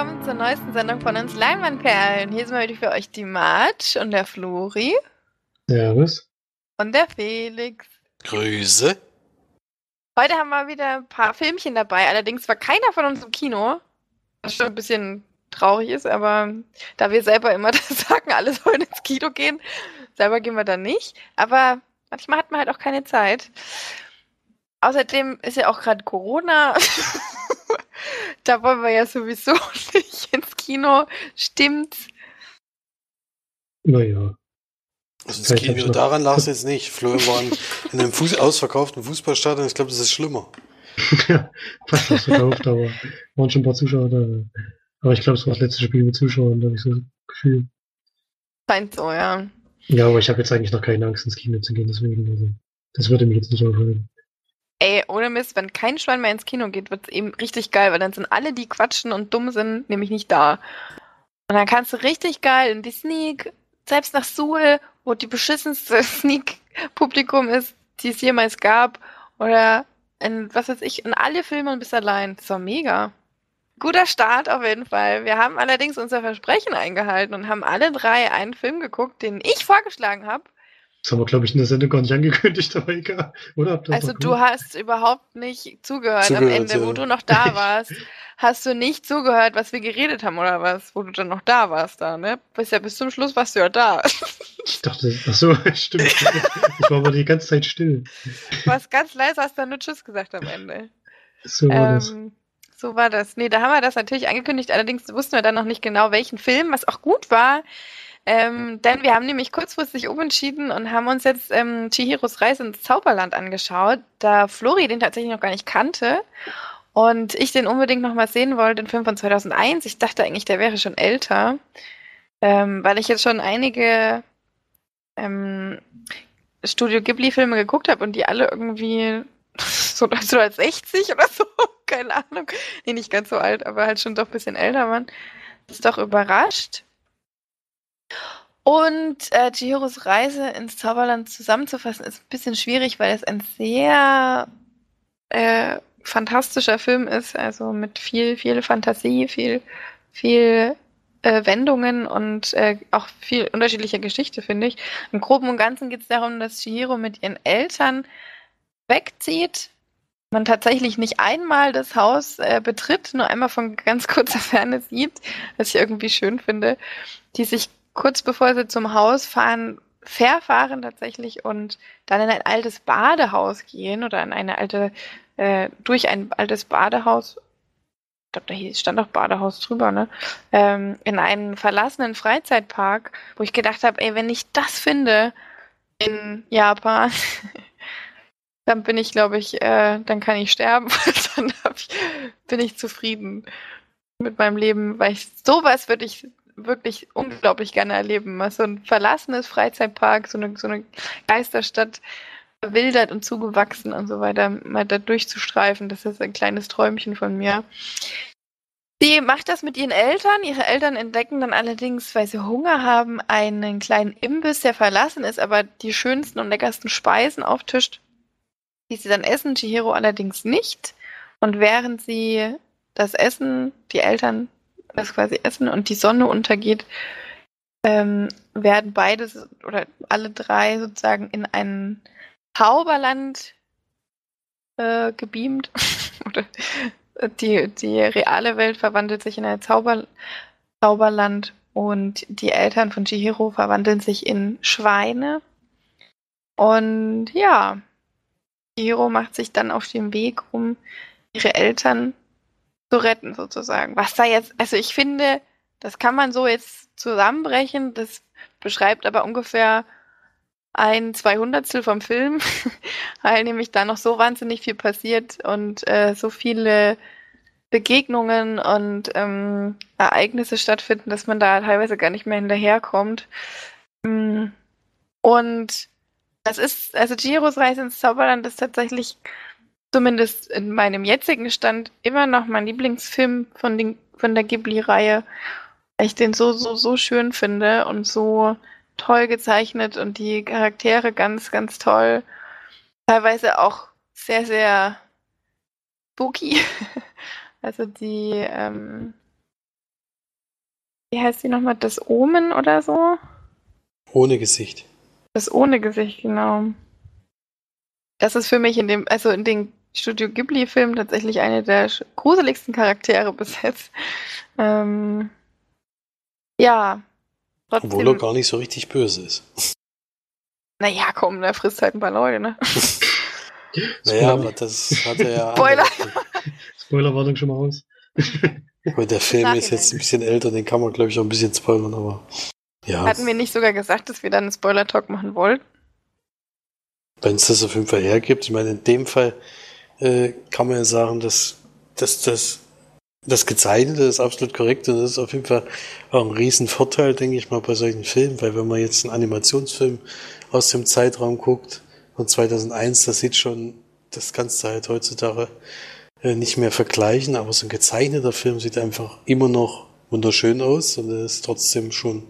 willkommen zur neuesten Sendung von uns Leinwandperlen. Hier sind wir wieder für euch die March und der Flori. Servus. Und der Felix. Grüße. Heute haben wir wieder ein paar Filmchen dabei. Allerdings war keiner von uns im Kino. Was schon ein bisschen traurig ist, aber da wir selber immer sagen, alle sollen ins Kino gehen, selber gehen wir dann nicht. Aber manchmal hat man halt auch keine Zeit. Außerdem ist ja auch gerade Corona. da wollen wir ja sowieso nicht ins Kino. Stimmt's? Naja. Also das Kino, daran lag es jetzt nicht. Florian war in einem Fuß ausverkauften Fußballstadion. Ich glaube, das ist schlimmer. ja, fast ausverkauft, aber waren schon ein paar Zuschauer da. Aber ich glaube, es war das letzte Spiel mit Zuschauern, da habe ich so das Gefühl. Scheint so, ja. Ja, aber ich habe jetzt eigentlich noch keine Angst, ins Kino zu gehen, deswegen, also, das würde mich jetzt nicht aufhalten. Ey, ohne Mist, wenn kein Schwein mehr ins Kino geht, wird es eben richtig geil, weil dann sind alle, die quatschen und dumm sind, nämlich nicht da. Und dann kannst du richtig geil in die Sneak, selbst nach Suhl, wo die beschissenste Sneak-Publikum ist, die es jemals gab, oder in, was weiß ich, in alle Filme und bist allein. Das war mega. Guter Start auf jeden Fall. Wir haben allerdings unser Versprechen eingehalten und haben alle drei einen Film geguckt, den ich vorgeschlagen habe. Das haben wir, glaube ich, in der Sendung gar nicht angekündigt, aber egal. Oder? Also du hast überhaupt nicht zugehört, zugehört am Ende, ja. wo du noch da warst. hast du nicht zugehört, was wir geredet haben oder was, wo du dann noch da warst da, ne? Bis ja bis zum Schluss warst du ja da. Ich dachte, ach so, stimmt. Ich war aber die ganze Zeit still. Du warst ganz leise, hast dann nur Tschüss gesagt am Ende. So war ähm, das. So war das. Nee, da haben wir das natürlich angekündigt, allerdings wussten wir dann noch nicht genau, welchen Film, was auch gut war. Ähm, denn wir haben nämlich kurzfristig umentschieden und haben uns jetzt ähm, Chihiros Reise ins Zauberland angeschaut, da Flori den tatsächlich noch gar nicht kannte und ich den unbedingt noch mal sehen wollte, den Film von 2001. Ich dachte eigentlich, der wäre schon älter, ähm, weil ich jetzt schon einige ähm, Studio Ghibli-Filme geguckt habe und die alle irgendwie so 1960 oder so, keine Ahnung. Nee, nicht ganz so alt, aber halt schon doch ein bisschen älter waren. Das ist doch überrascht. Und äh, Chihiros Reise ins Zauberland zusammenzufassen, ist ein bisschen schwierig, weil es ein sehr äh, fantastischer Film ist, also mit viel, viel Fantasie, viel, viel äh, Wendungen und äh, auch viel unterschiedlicher Geschichte, finde ich. Im Groben und Ganzen geht es darum, dass Chihiro mit ihren Eltern wegzieht. Man tatsächlich nicht einmal das Haus äh, betritt, nur einmal von ganz kurzer Ferne sieht, was ich irgendwie schön finde, die sich kurz bevor sie zum Haus fahren, verfahren tatsächlich und dann in ein altes Badehaus gehen oder in eine alte, äh, durch ein altes Badehaus, ich glaube, da stand auch Badehaus drüber, ne? Ähm, in einen verlassenen Freizeitpark, wo ich gedacht habe, ey, wenn ich das finde in Japan, dann bin ich, glaube ich, äh, dann kann ich sterben, dann ich, bin ich zufrieden mit meinem Leben, weil ich sowas würde ich wirklich unglaublich gerne erleben. So ein verlassenes Freizeitpark, so eine, so eine Geisterstadt verwildert und zugewachsen und so weiter, mal da durchzustreifen, das ist ein kleines Träumchen von mir. Sie macht das mit ihren Eltern. Ihre Eltern entdecken dann allerdings, weil sie Hunger haben, einen kleinen Imbiss, der verlassen ist, aber die schönsten und leckersten Speisen auftischt, die sie dann essen. Chihiro allerdings nicht. Und während sie das Essen, die Eltern das quasi essen und die Sonne untergeht, ähm, werden beide oder alle drei sozusagen in ein Zauberland äh, gebeamt. oder die, die reale Welt verwandelt sich in ein Zauber, Zauberland und die Eltern von Chihiro verwandeln sich in Schweine. Und ja, Chihiro macht sich dann auf den Weg, um ihre Eltern zu retten, sozusagen. Was da jetzt, also ich finde, das kann man so jetzt zusammenbrechen, das beschreibt aber ungefähr ein Zweihundertstel vom Film, weil nämlich da noch so wahnsinnig viel passiert und äh, so viele Begegnungen und ähm, Ereignisse stattfinden, dass man da teilweise gar nicht mehr hinterherkommt. Mm. Und das ist, also Giros Reise ins Zauberland ist tatsächlich zumindest in meinem jetzigen Stand immer noch mein Lieblingsfilm von, den, von der Ghibli-Reihe, weil ich den so, so, so schön finde und so toll gezeichnet und die Charaktere ganz, ganz toll. Teilweise auch sehr, sehr spooky. Also die, ähm, wie heißt die nochmal? Das Omen oder so? Ohne Gesicht. Das ohne Gesicht, genau. Das ist für mich in dem, also in den Studio Ghibli-Filmen tatsächlich eine der gruseligsten Charaktere bis jetzt. Ähm, ja. Trotzdem, Obwohl er gar nicht so richtig böse ist. Naja, komm, der frisst halt ein paar Leute, ne? naja, aber das hat er ja. Spoiler! Spoilerwartung schon mal aus. Weil der Film ist jetzt ein bisschen älter, den kann man, glaube ich, auch ein bisschen spoilern, aber. Ja. Hatten wir nicht sogar gesagt, dass wir dann einen Spoiler-Talk machen wollten? Wenn es das auf jeden Fall hergibt. Ich meine, in dem Fall äh, kann man ja sagen, dass, dass das, das Gezeichnete ist absolut korrekt und das ist auf jeden Fall auch ein Riesenvorteil, denke ich mal, bei solchen Filmen, weil wenn man jetzt einen Animationsfilm aus dem Zeitraum guckt von 2001, das sieht schon, das du halt heutzutage äh, nicht mehr vergleichen, aber so ein gezeichneter Film sieht einfach immer noch wunderschön aus und er ist trotzdem schon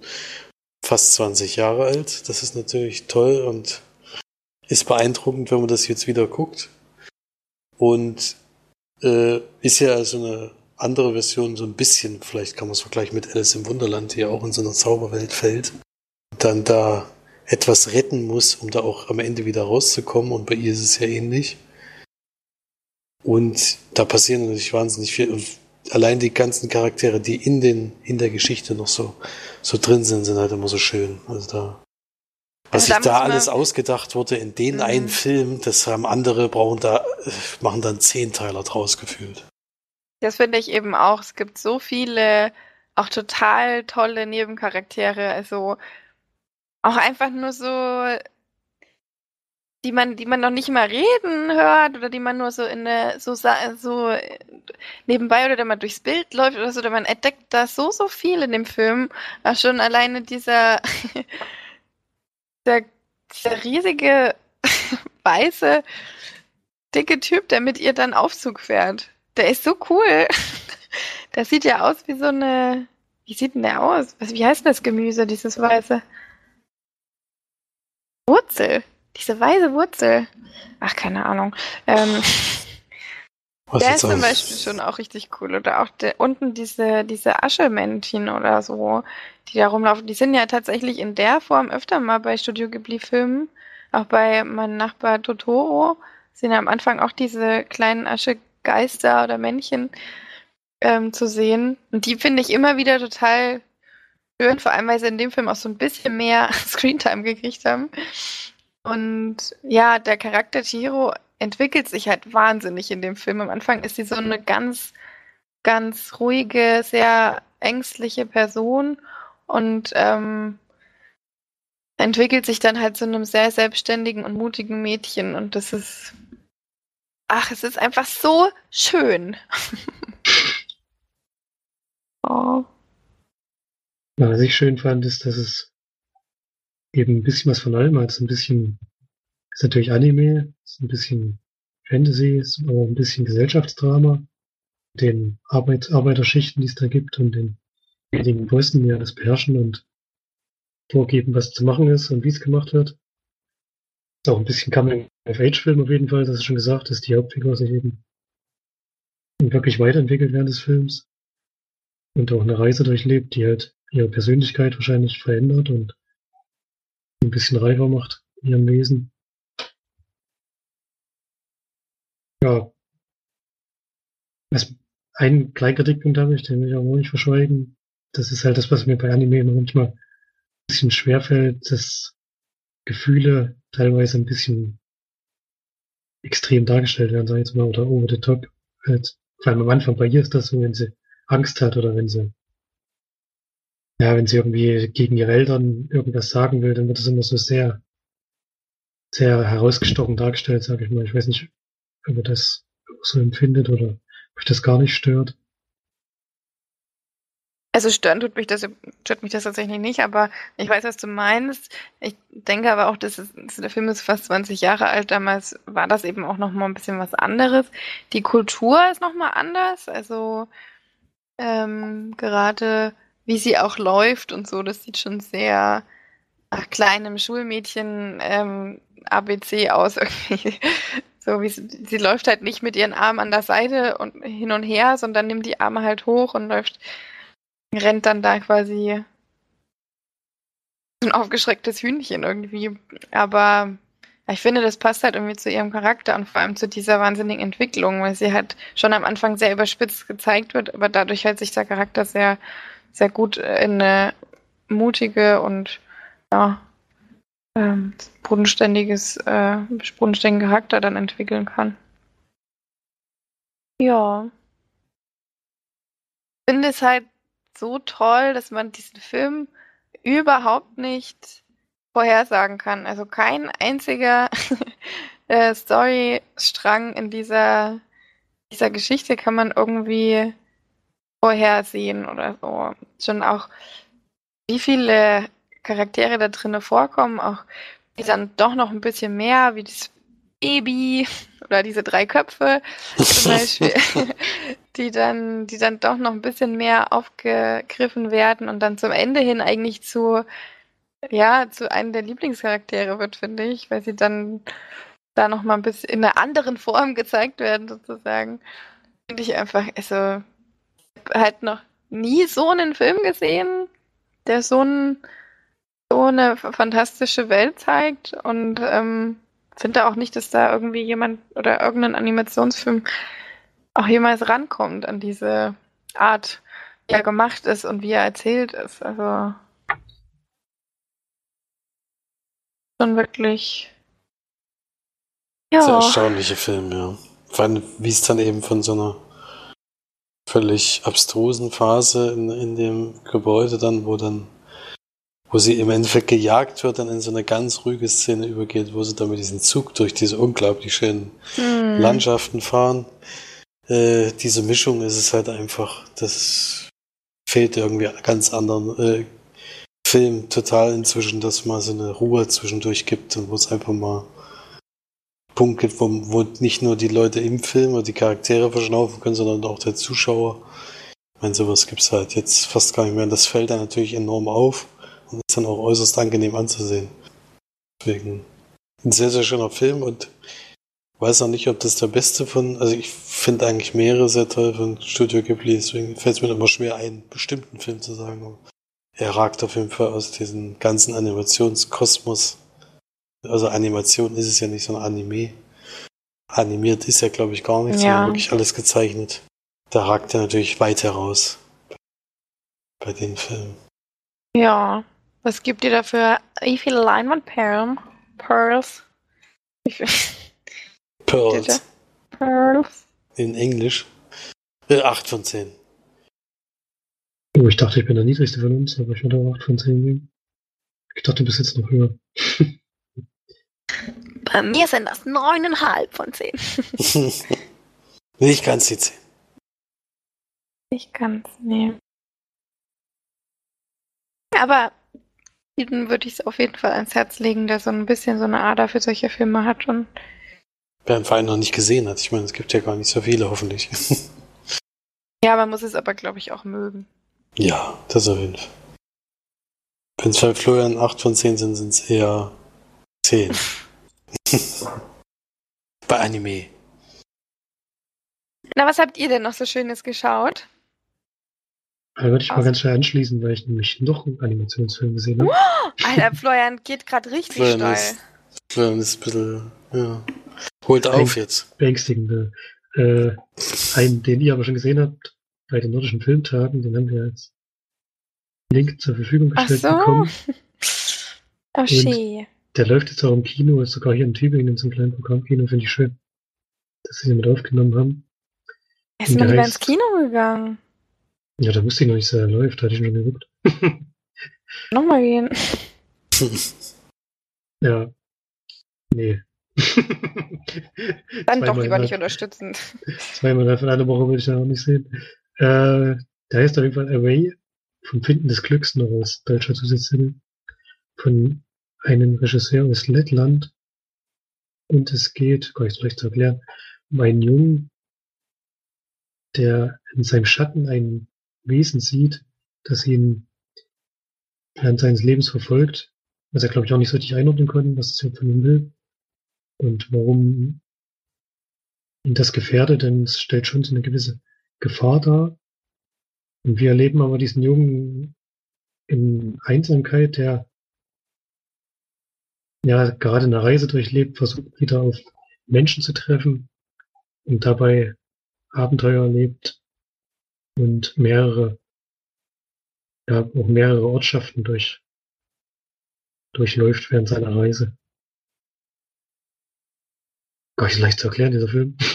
fast 20 Jahre alt. Das ist natürlich toll und ist beeindruckend, wenn man das jetzt wieder guckt. Und äh, ist ja also eine andere Version, so ein bisschen, vielleicht kann man es vergleichen mit Alice im Wunderland, die ja auch in so einer Zauberwelt fällt. Dann da etwas retten muss, um da auch am Ende wieder rauszukommen. Und bei ihr ist es ja ähnlich. Und da passieren natürlich wahnsinnig viel. Und allein die ganzen Charaktere, die in den, in der Geschichte noch so, so drin sind, sind halt immer so schön. Also da was also sich da alles ausgedacht wurde in den mhm. einen Film, das haben andere, brauchen da, machen dann Zehnteiler draus gefühlt. Das finde ich eben auch. Es gibt so viele, auch total tolle Nebencharaktere. Also auch einfach nur so, die man, die man noch nicht mal reden hört oder die man nur so in der, so, so nebenbei oder der man durchs Bild läuft oder so, oder man entdeckt da so, so viel in dem Film. Auch schon alleine dieser der, der riesige, weiße, dicke Typ, der mit ihr dann Aufzug fährt. Der ist so cool. Der sieht ja aus wie so eine. Wie sieht denn der aus? Was, wie heißt das Gemüse, dieses weiße? Wurzel. Diese weiße Wurzel. Ach, keine Ahnung. Ähm, Was der ist zum Beispiel schon auch richtig cool. Oder auch der, unten diese, diese Aschemännchen oder so, die da rumlaufen. Die sind ja tatsächlich in der Form öfter mal bei Studio Ghibli-Filmen. Auch bei meinem Nachbar Totoro sind ja am Anfang auch diese kleinen Aschegeister oder Männchen ähm, zu sehen. Und die finde ich immer wieder total schön, vor allem weil sie in dem Film auch so ein bisschen mehr Screentime gekriegt haben. Und ja, der Charakter Chiro entwickelt sich halt wahnsinnig in dem Film. Am Anfang ist sie so eine ganz, ganz ruhige, sehr ängstliche Person und ähm, entwickelt sich dann halt zu einem sehr selbstständigen und mutigen Mädchen. Und das ist, ach, es ist einfach so schön. oh. Was ich schön fand, ist, dass es eben ein bisschen was von allem hat. Ein bisschen ist natürlich Anime, ist ein bisschen Fantasy, ist aber ein bisschen Gesellschaftsdrama, den Arbeit, Arbeiterschichten, die es da gibt und den wenigen Bossen, die ja das beherrschen und vorgeben, was zu machen ist und wie es gemacht wird. Ist auch ein bisschen Coming-of-Age-Film auf jeden Fall, das ist schon gesagt, dass die Hauptfigur sich eben wirklich weiterentwickelt während des Films und auch eine Reise durchlebt, die halt ihre Persönlichkeit wahrscheinlich verändert und ein bisschen reifer macht in ihrem Wesen. Ja. Was, einen kleinen Kritikpunkt habe ich, den will ich auch nicht verschweigen. Das ist halt das, was mir bei Anime immer manchmal ein bisschen schwerfällt, dass Gefühle teilweise ein bisschen extrem dargestellt werden, sag ich jetzt mal, oder over the top. Halt, vor allem am Anfang bei ihr ist das so, wenn sie Angst hat oder wenn sie ja, wenn sie irgendwie gegen ihre Eltern irgendwas sagen will, dann wird das immer so sehr, sehr herausgestochen dargestellt, sage ich mal. Ich weiß nicht, ob er das so empfindet oder ob euch das gar nicht stört. Also stören tut mich das, stört mich das tatsächlich nicht, aber ich weiß, was du meinst. Ich denke aber auch, dass es, der Film ist fast 20 Jahre alt. Damals war das eben auch noch mal ein bisschen was anderes. Die Kultur ist noch mal anders. Also ähm, gerade wie sie auch läuft und so, das sieht schon sehr nach kleinem Schulmädchen ähm, ABC aus irgendwie. So wie sie, sie läuft halt nicht mit ihren Armen an der Seite und hin und her, sondern nimmt die Arme halt hoch und läuft rennt dann da quasi ein aufgeschrecktes Hühnchen irgendwie. Aber ich finde, das passt halt irgendwie zu ihrem Charakter und vor allem zu dieser wahnsinnigen Entwicklung, weil sie halt schon am Anfang sehr überspitzt gezeigt wird, aber dadurch halt sich der Charakter sehr, sehr gut in eine mutige und ja, ähm, bodenständiges, äh, bodenständigen Charakter dann entwickeln kann. Ja. Ich finde es halt so toll, dass man diesen Film überhaupt nicht vorhersagen kann. Also kein einziger äh, Storystrang in dieser, dieser Geschichte kann man irgendwie vorhersehen oder so. Schon auch, wie viele Charaktere da drinnen vorkommen, auch die dann doch noch ein bisschen mehr, wie das Baby oder diese drei Köpfe zum Beispiel, die dann, die dann doch noch ein bisschen mehr aufgegriffen werden und dann zum Ende hin eigentlich zu, ja, zu einem der Lieblingscharaktere wird, finde ich, weil sie dann da noch mal ein bisschen in einer anderen Form gezeigt werden, sozusagen. Finde ich einfach, also, halt noch nie so einen Film gesehen, der so, ein, so eine fantastische Welt zeigt und ähm, finde auch nicht, dass da irgendwie jemand oder irgendein Animationsfilm auch jemals rankommt an diese Art, wie er gemacht ist und wie er erzählt ist. Also schon wirklich. Ja. Sehr erstaunliche Film, ja. Vor allem, wie es dann eben von so einer völlig abstrusen Phase in, in dem Gebäude dann, wo dann wo sie im Endeffekt gejagt wird, dann in so eine ganz ruhige Szene übergeht, wo sie dann mit diesem Zug durch diese unglaublich schönen hm. Landschaften fahren. Äh, diese Mischung ist es halt einfach, das fehlt irgendwie ganz anderen äh, Film total inzwischen, dass mal so eine Ruhe zwischendurch gibt und wo es einfach mal Punkt gibt, wo, wo nicht nur die Leute im Film oder die Charaktere verschnaufen können, sondern auch der Zuschauer. Ich meine, sowas gibt's halt jetzt fast gar nicht mehr. Und das fällt dann natürlich enorm auf und ist dann auch äußerst angenehm anzusehen. Deswegen ein sehr, sehr schöner Film und weiß noch nicht, ob das der beste von, also ich finde eigentlich mehrere sehr toll von Studio Ghibli, deswegen fällt es mir immer schwer, einen bestimmten Film zu sagen. Er ragt auf jeden Fall aus diesem ganzen Animationskosmos. Also Animation ist es ja nicht, so ein Anime. Animiert ist ja, glaube ich, gar nichts, ja. sondern wirklich alles gezeichnet. Da ragt er natürlich weit heraus bei den Filmen. Ja, was gibt ihr dafür? Wie viele Leinwandperlen? Pearls? Wie Pearls. Pearls. In Englisch. Äh, 8 von 10. Oh, ich dachte, ich bin der niedrigste von uns, aber ich würde auch 8 von 10 geben. Ich dachte, du bist jetzt noch höher. Bei mir sind das 9,5 von 10. Nicht ganz die 10. Nicht ganz, nee. Aber jedem würde ich es auf jeden Fall ans Herz legen, der so ein bisschen so eine Ader für solche Filme hat und Wer einen Verein noch nicht gesehen hat. Ich meine, es gibt ja gar nicht so viele, hoffentlich. ja, man muss es aber, glaube ich, auch mögen. Ja, das auf jeden Fall. Wenn es bei Florian 8 von 10 sind, sind es eher 10. bei Anime. Na, was habt ihr denn noch so Schönes geschaut? Da würde ich mal ganz schnell anschließen, weil ich nämlich noch einen Animationsfilm gesehen habe. Oh, Alter, Florian geht gerade richtig Florian steil. ist, Florian ist ein bisschen, ja. Holt auf jetzt. Beängstigende. Äh, einen, den ihr aber schon gesehen habt bei den nordischen Filmtagen, den haben wir als Link zur Verfügung Ach gestellt so. bekommen. Oh, schee. Der läuft jetzt auch im Kino, ist sogar hier in Tübingen in so einem kleinen Programmkino, finde ich schön, dass sie den mit aufgenommen haben. Er ist der lieber ins Kino gegangen. Ja, da wusste ich noch nicht, dass er läuft, da hatte ich schon geguckt. Nochmal gehen. ja. Nee. Dann doch lieber nicht unterstützen. Zweimal von einer Woche würde ich da auch nicht sehen. Äh, der heißt auf jeden Fall Away vom Finden des Glücks noch aus deutscher Zusatztitel von einem Regisseur aus Lettland. Und es geht, gar nicht so leicht zu erklären, um einen Jungen, der in seinem Schatten ein Wesen sieht, das ihn während seines Lebens verfolgt, was er glaube ich auch nicht so richtig einordnen konnte, was es von ihm will. Und warum das gefährdet, denn es stellt schon so eine gewisse Gefahr dar. Und wir erleben aber diesen Jungen in Einsamkeit, der ja gerade eine Reise durchlebt, versucht wieder auf Menschen zu treffen und dabei Abenteuer erlebt und mehrere, ja, auch mehrere Ortschaften durch, durchläuft während seiner Reise. Gar nicht leicht zu erklären, dieser Film.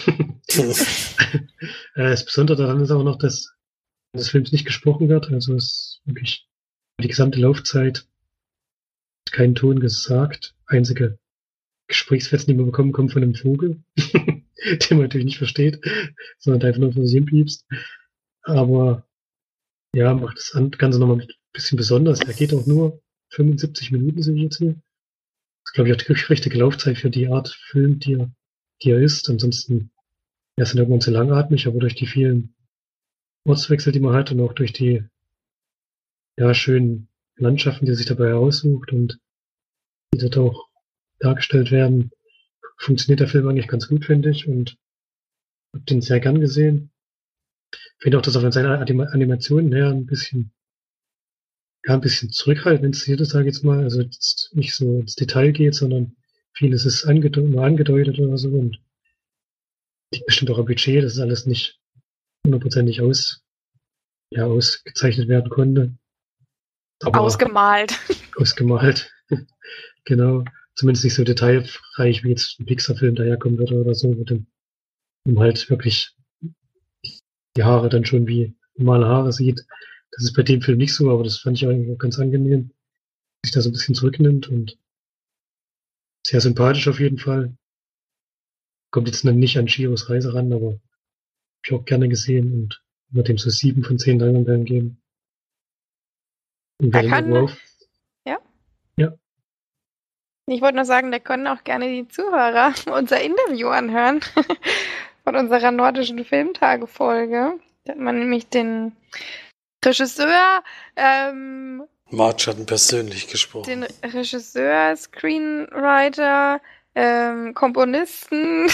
Äh, das Besondere daran ist aber noch, dass des Films nicht gesprochen wird. Also es ist wirklich die gesamte Laufzeit kein Ton gesagt. Einzige Gesprächsfetzen, die man bekommen, kommen von einem Vogel, den man natürlich nicht versteht, sondern einfach nur von sich piepst. Aber ja, macht das Ganze nochmal ein bisschen besonders. Er geht auch nur 75 Minuten, so wie ich jetzt hier. Das ist, glaube ich, auch die richtige Laufzeit für die Art Film, die er, die er ist. Ansonsten, er ist dann irgendwann zu langatmig, aber durch die vielen Ortswechsel, die man hat und auch durch die ja, schönen Landschaften, die er sich dabei heraussucht und die dort auch dargestellt werden, funktioniert der Film eigentlich ganz gut, finde ich, und habe den sehr gern gesehen. Finde auch, dass er von seiner Animation her ein bisschen, ja, ein bisschen zurückhaltend inszeniert ist, sage ich jetzt mal. Also jetzt nicht so ins Detail geht, sondern vieles ist angedeutet, nur angedeutet oder so und liegt bestimmt auch am Budget, das ist alles nicht hundertprozentig aus, ja, ausgezeichnet werden konnte. Aber ausgemalt. Ausgemalt. genau. Zumindest nicht so detailreich, wie jetzt ein Pixar-Film daherkommen würde oder so, mit dem, um halt wirklich die Haare dann schon wie normale Haare sieht. Das ist bei dem Film nicht so, aber das fand ich eigentlich auch ganz angenehm, sich da so ein bisschen zurücknimmt und sehr sympathisch auf jeden Fall. Kommt jetzt nicht an Shiros Reise ran, aber hab ich auch gerne gesehen und würde dem so sieben von zehn Leinwandperlen geben. Und er kann, Wolf. Ja? Ja. Ich wollte nur sagen, da können auch gerne die Zuhörer unser Interview anhören von unserer nordischen Filmtage-Folge. Da hat man nämlich den Regisseur ähm, March hat ihn persönlich gesprochen. Den Regisseur, Screenwriter, ähm, Komponisten,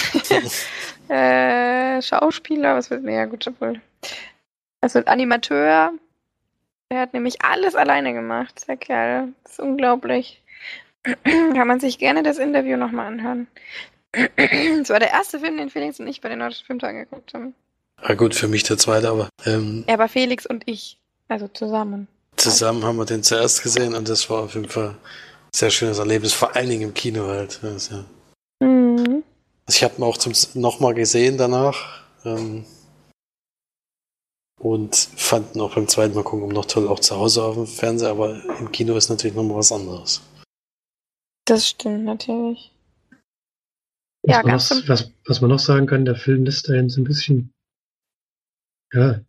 äh, Schauspieler, was wird mir ja gut wohl. Also Animateur, der hat nämlich alles alleine gemacht, der Kerl. Das ist unglaublich. Kann man sich gerne das Interview nochmal anhören. Das war der erste Film, den Felix und ich bei den Nordischen Filmtagen geguckt haben. Ah gut, für mich der zweite, aber... Ähm, er war Felix und ich, also zusammen. Zusammen haben wir den zuerst gesehen und das war auf jeden Fall ein sehr schönes Erlebnis, vor allen Dingen im Kino halt. Also, mhm. also ich habe ihn auch zum nochmal gesehen danach. Ähm, und fanden auch beim zweiten Mal gucken noch toll, auch zu Hause auf dem Fernseher, aber im Kino ist natürlich nochmal was anderes. Das stimmt natürlich. Was, ja, man noch, was, was man noch sagen kann, der Film lässt einen so ein bisschen, ja,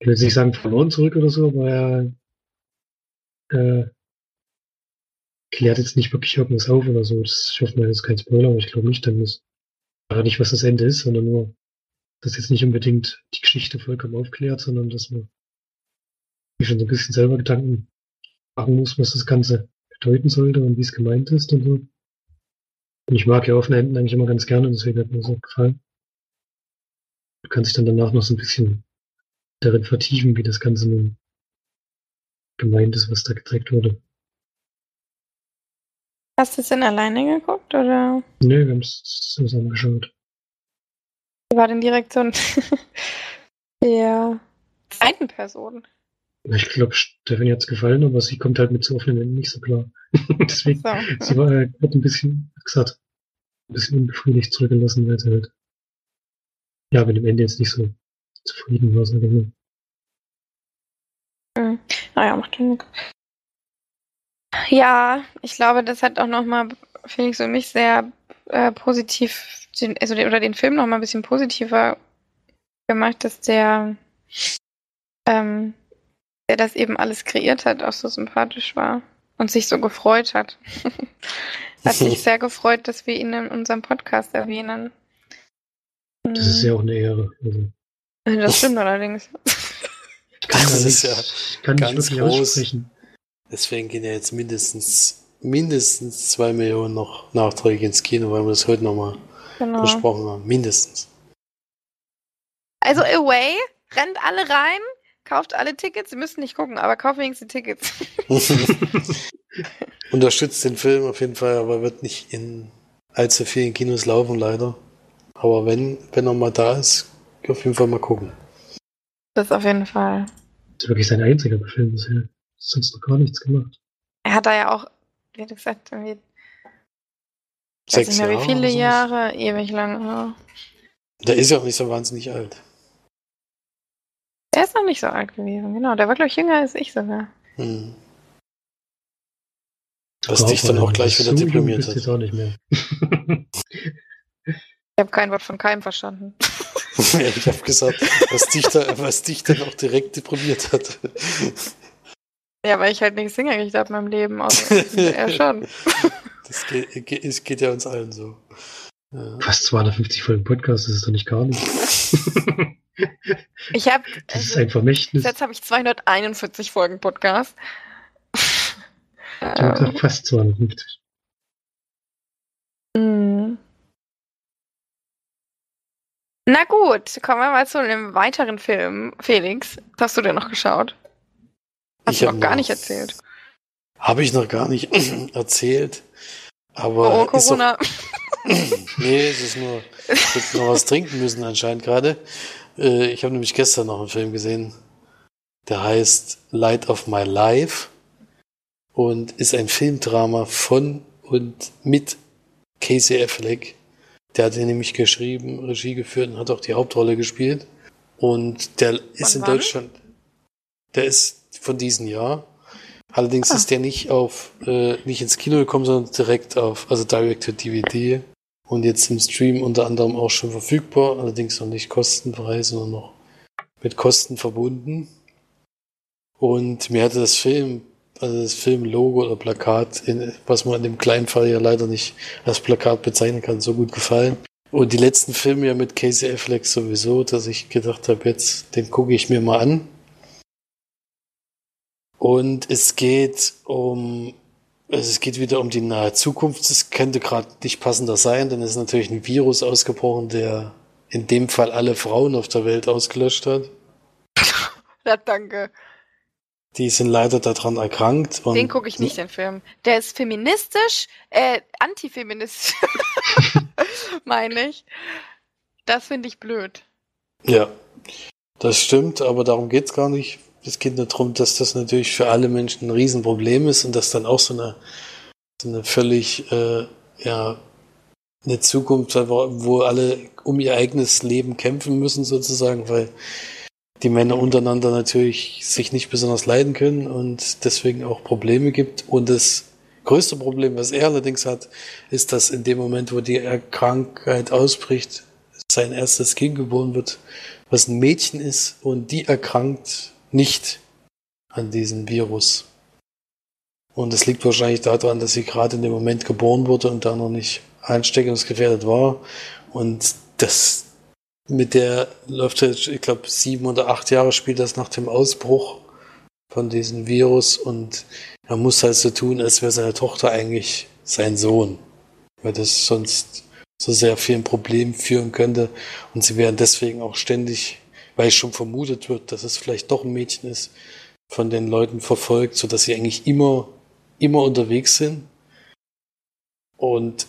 ich will nicht sagen verloren zurück oder so, aber er äh, klärt jetzt nicht wirklich irgendwas auf oder so. Das, ich hoffe mal, das ist kein Spoiler, aber ich glaube nicht, dann ist nicht, was das Ende ist, sondern nur, dass jetzt nicht unbedingt die Geschichte vollkommen aufklärt, sondern dass man sich schon so ein bisschen selber Gedanken machen muss, was das Ganze bedeuten sollte und wie es gemeint ist und so. Und ich mag ja offene Enden eigentlich immer ganz gerne deswegen hat mir so gefallen. Du kannst dich dann danach noch so ein bisschen darin vertiefen, wie das Ganze nun gemeint ist, was da gezeigt wurde. Hast du es denn alleine geguckt, oder? Nee, wir haben es zusammen geschaut. Wie war denn die Reaktion der zweiten Person? Ich glaube, Stefanie hat es gefallen, aber sie kommt halt mit so offenen Enden nicht so klar. Deswegen, so. sie war, äh, hat ein bisschen, gesagt, ein bisschen unbefriedigt zurückgelassen, weil sie halt, ja, mit dem Ende jetzt nicht so zufrieden war, sag ich mal. Hm. Naja, macht ja nichts. Ja, ich glaube, das hat auch nochmal Felix und mich sehr äh, positiv den, also den, oder den Film noch mal ein bisschen positiver gemacht, dass der, ähm, der das eben alles kreiert hat, auch so sympathisch war und sich so gefreut hat. hat sich sehr gefreut, dass wir ihn in unserem Podcast erwähnen. Das ist ja auch eine Ehre. Also. Das stimmt allerdings. Kann das ist ja kann ganz groß. Aussprechen. Deswegen gehen ja jetzt mindestens mindestens zwei Millionen noch nachträglich ins Kino, weil wir das heute nochmal genau. besprochen haben. Mindestens. Also Away, rennt alle rein, kauft alle Tickets. Sie müssen nicht gucken, aber kauft wenigstens die Tickets. Unterstützt den Film auf jeden Fall, aber wird nicht in allzu vielen Kinos laufen, leider. Aber wenn, wenn er mal da ist, auf jeden Fall mal gucken. Das auf jeden Fall. Das ist wirklich sein einziger Film bisher. Sonst noch gar nichts gemacht. Er hat da ja auch, wie er gesagt, irgendwie Sechs weiß nicht mehr, Jahre wie viele sowas. Jahre, ewig lang. Ja. Der ist ja auch nicht so wahnsinnig alt. Der ist noch nicht so alt gewesen, genau. Der war, glaube ich, jünger als ich sogar. Hm. Was dich dann auch gleich wieder diplomiert hat. jetzt auch nicht mehr. Ich habe kein Wort von keinem verstanden. ich habe gesagt, was dich, da, was dich dann auch direkt deprimiert hat. Ja, weil ich halt nichts hingekriegt habe in meinem Leben. Also, er schon. Das geht, geht, es geht ja uns allen so. Ja. Fast 250 Folgen Podcast, das ist doch nicht gar nicht. Ich habe, Das ist also, ein Vermächtnis. jetzt habe ich 241 Folgen Podcast. Ich habe Ähm, fast 250. Na gut, kommen wir mal zu einem weiteren Film. Felix, was hast du denn noch geschaut? Hast Ich du noch gar noch- nicht erzählt. Habe ich noch gar nicht erzählt. Aber oh Corona. nee, es ist nur, ich hätte noch was trinken müssen anscheinend gerade. Äh, ich habe nämlich gestern noch einen Film gesehen, der heißt Light of My Life und ist ein Filmdrama von und mit Casey Affleck. Der hat ihn nämlich geschrieben, Regie geführt und hat auch die Hauptrolle gespielt. Und der ist in wann? Deutschland, der ist von diesem Jahr. Allerdings Ah. ist der nicht auf, äh, nicht ins Kino gekommen, sondern direkt auf, also direct to DVD und jetzt im Stream unter anderem auch schon verfügbar, allerdings noch nicht kostenfrei, sondern noch mit Kosten verbunden. Und mir hatte das Film, also das Filmlogo oder Plakat, in, was man in dem kleinen Fall ja leider nicht als Plakat bezeichnen kann, so gut gefallen. Und die letzten Filme ja mit Casey Affleck sowieso, dass ich gedacht habe, jetzt, den gucke ich mir mal an. Und es geht um, also es geht wieder um die nahe Zukunft. Es könnte gerade nicht passender sein, denn es ist natürlich ein Virus ausgebrochen, der in dem Fall alle Frauen auf der Welt ausgelöscht hat. Ja, danke. Die sind leider daran erkrankt. Den gucke ich nicht, den Film. Der ist feministisch, äh, antifeministisch, meine ich. Das finde ich blöd. Ja, das stimmt, aber darum geht's gar nicht. Es geht nur darum, dass das natürlich für alle Menschen ein Riesenproblem ist und dass dann auch so eine, so eine völlig, äh, ja, eine Zukunft, wo alle um ihr eigenes Leben kämpfen müssen sozusagen, weil die Männer untereinander natürlich sich nicht besonders leiden können und deswegen auch Probleme gibt. Und das größte Problem, was er allerdings hat, ist, dass in dem Moment, wo die Krankheit ausbricht, sein erstes Kind geboren wird, was ein Mädchen ist und die erkrankt nicht an diesem Virus. Und es liegt wahrscheinlich daran, dass sie gerade in dem Moment geboren wurde und da noch nicht ansteckungsgefährdet war. Und das mit der läuft jetzt, ich glaube, sieben oder acht Jahre spielt das nach dem Ausbruch von diesem Virus und er muss halt so tun, als wäre seine Tochter eigentlich sein Sohn. Weil das sonst so sehr vielen Problemen führen könnte. Und sie werden deswegen auch ständig, weil schon vermutet wird, dass es vielleicht doch ein Mädchen ist, von den Leuten verfolgt, so dass sie eigentlich immer, immer unterwegs sind und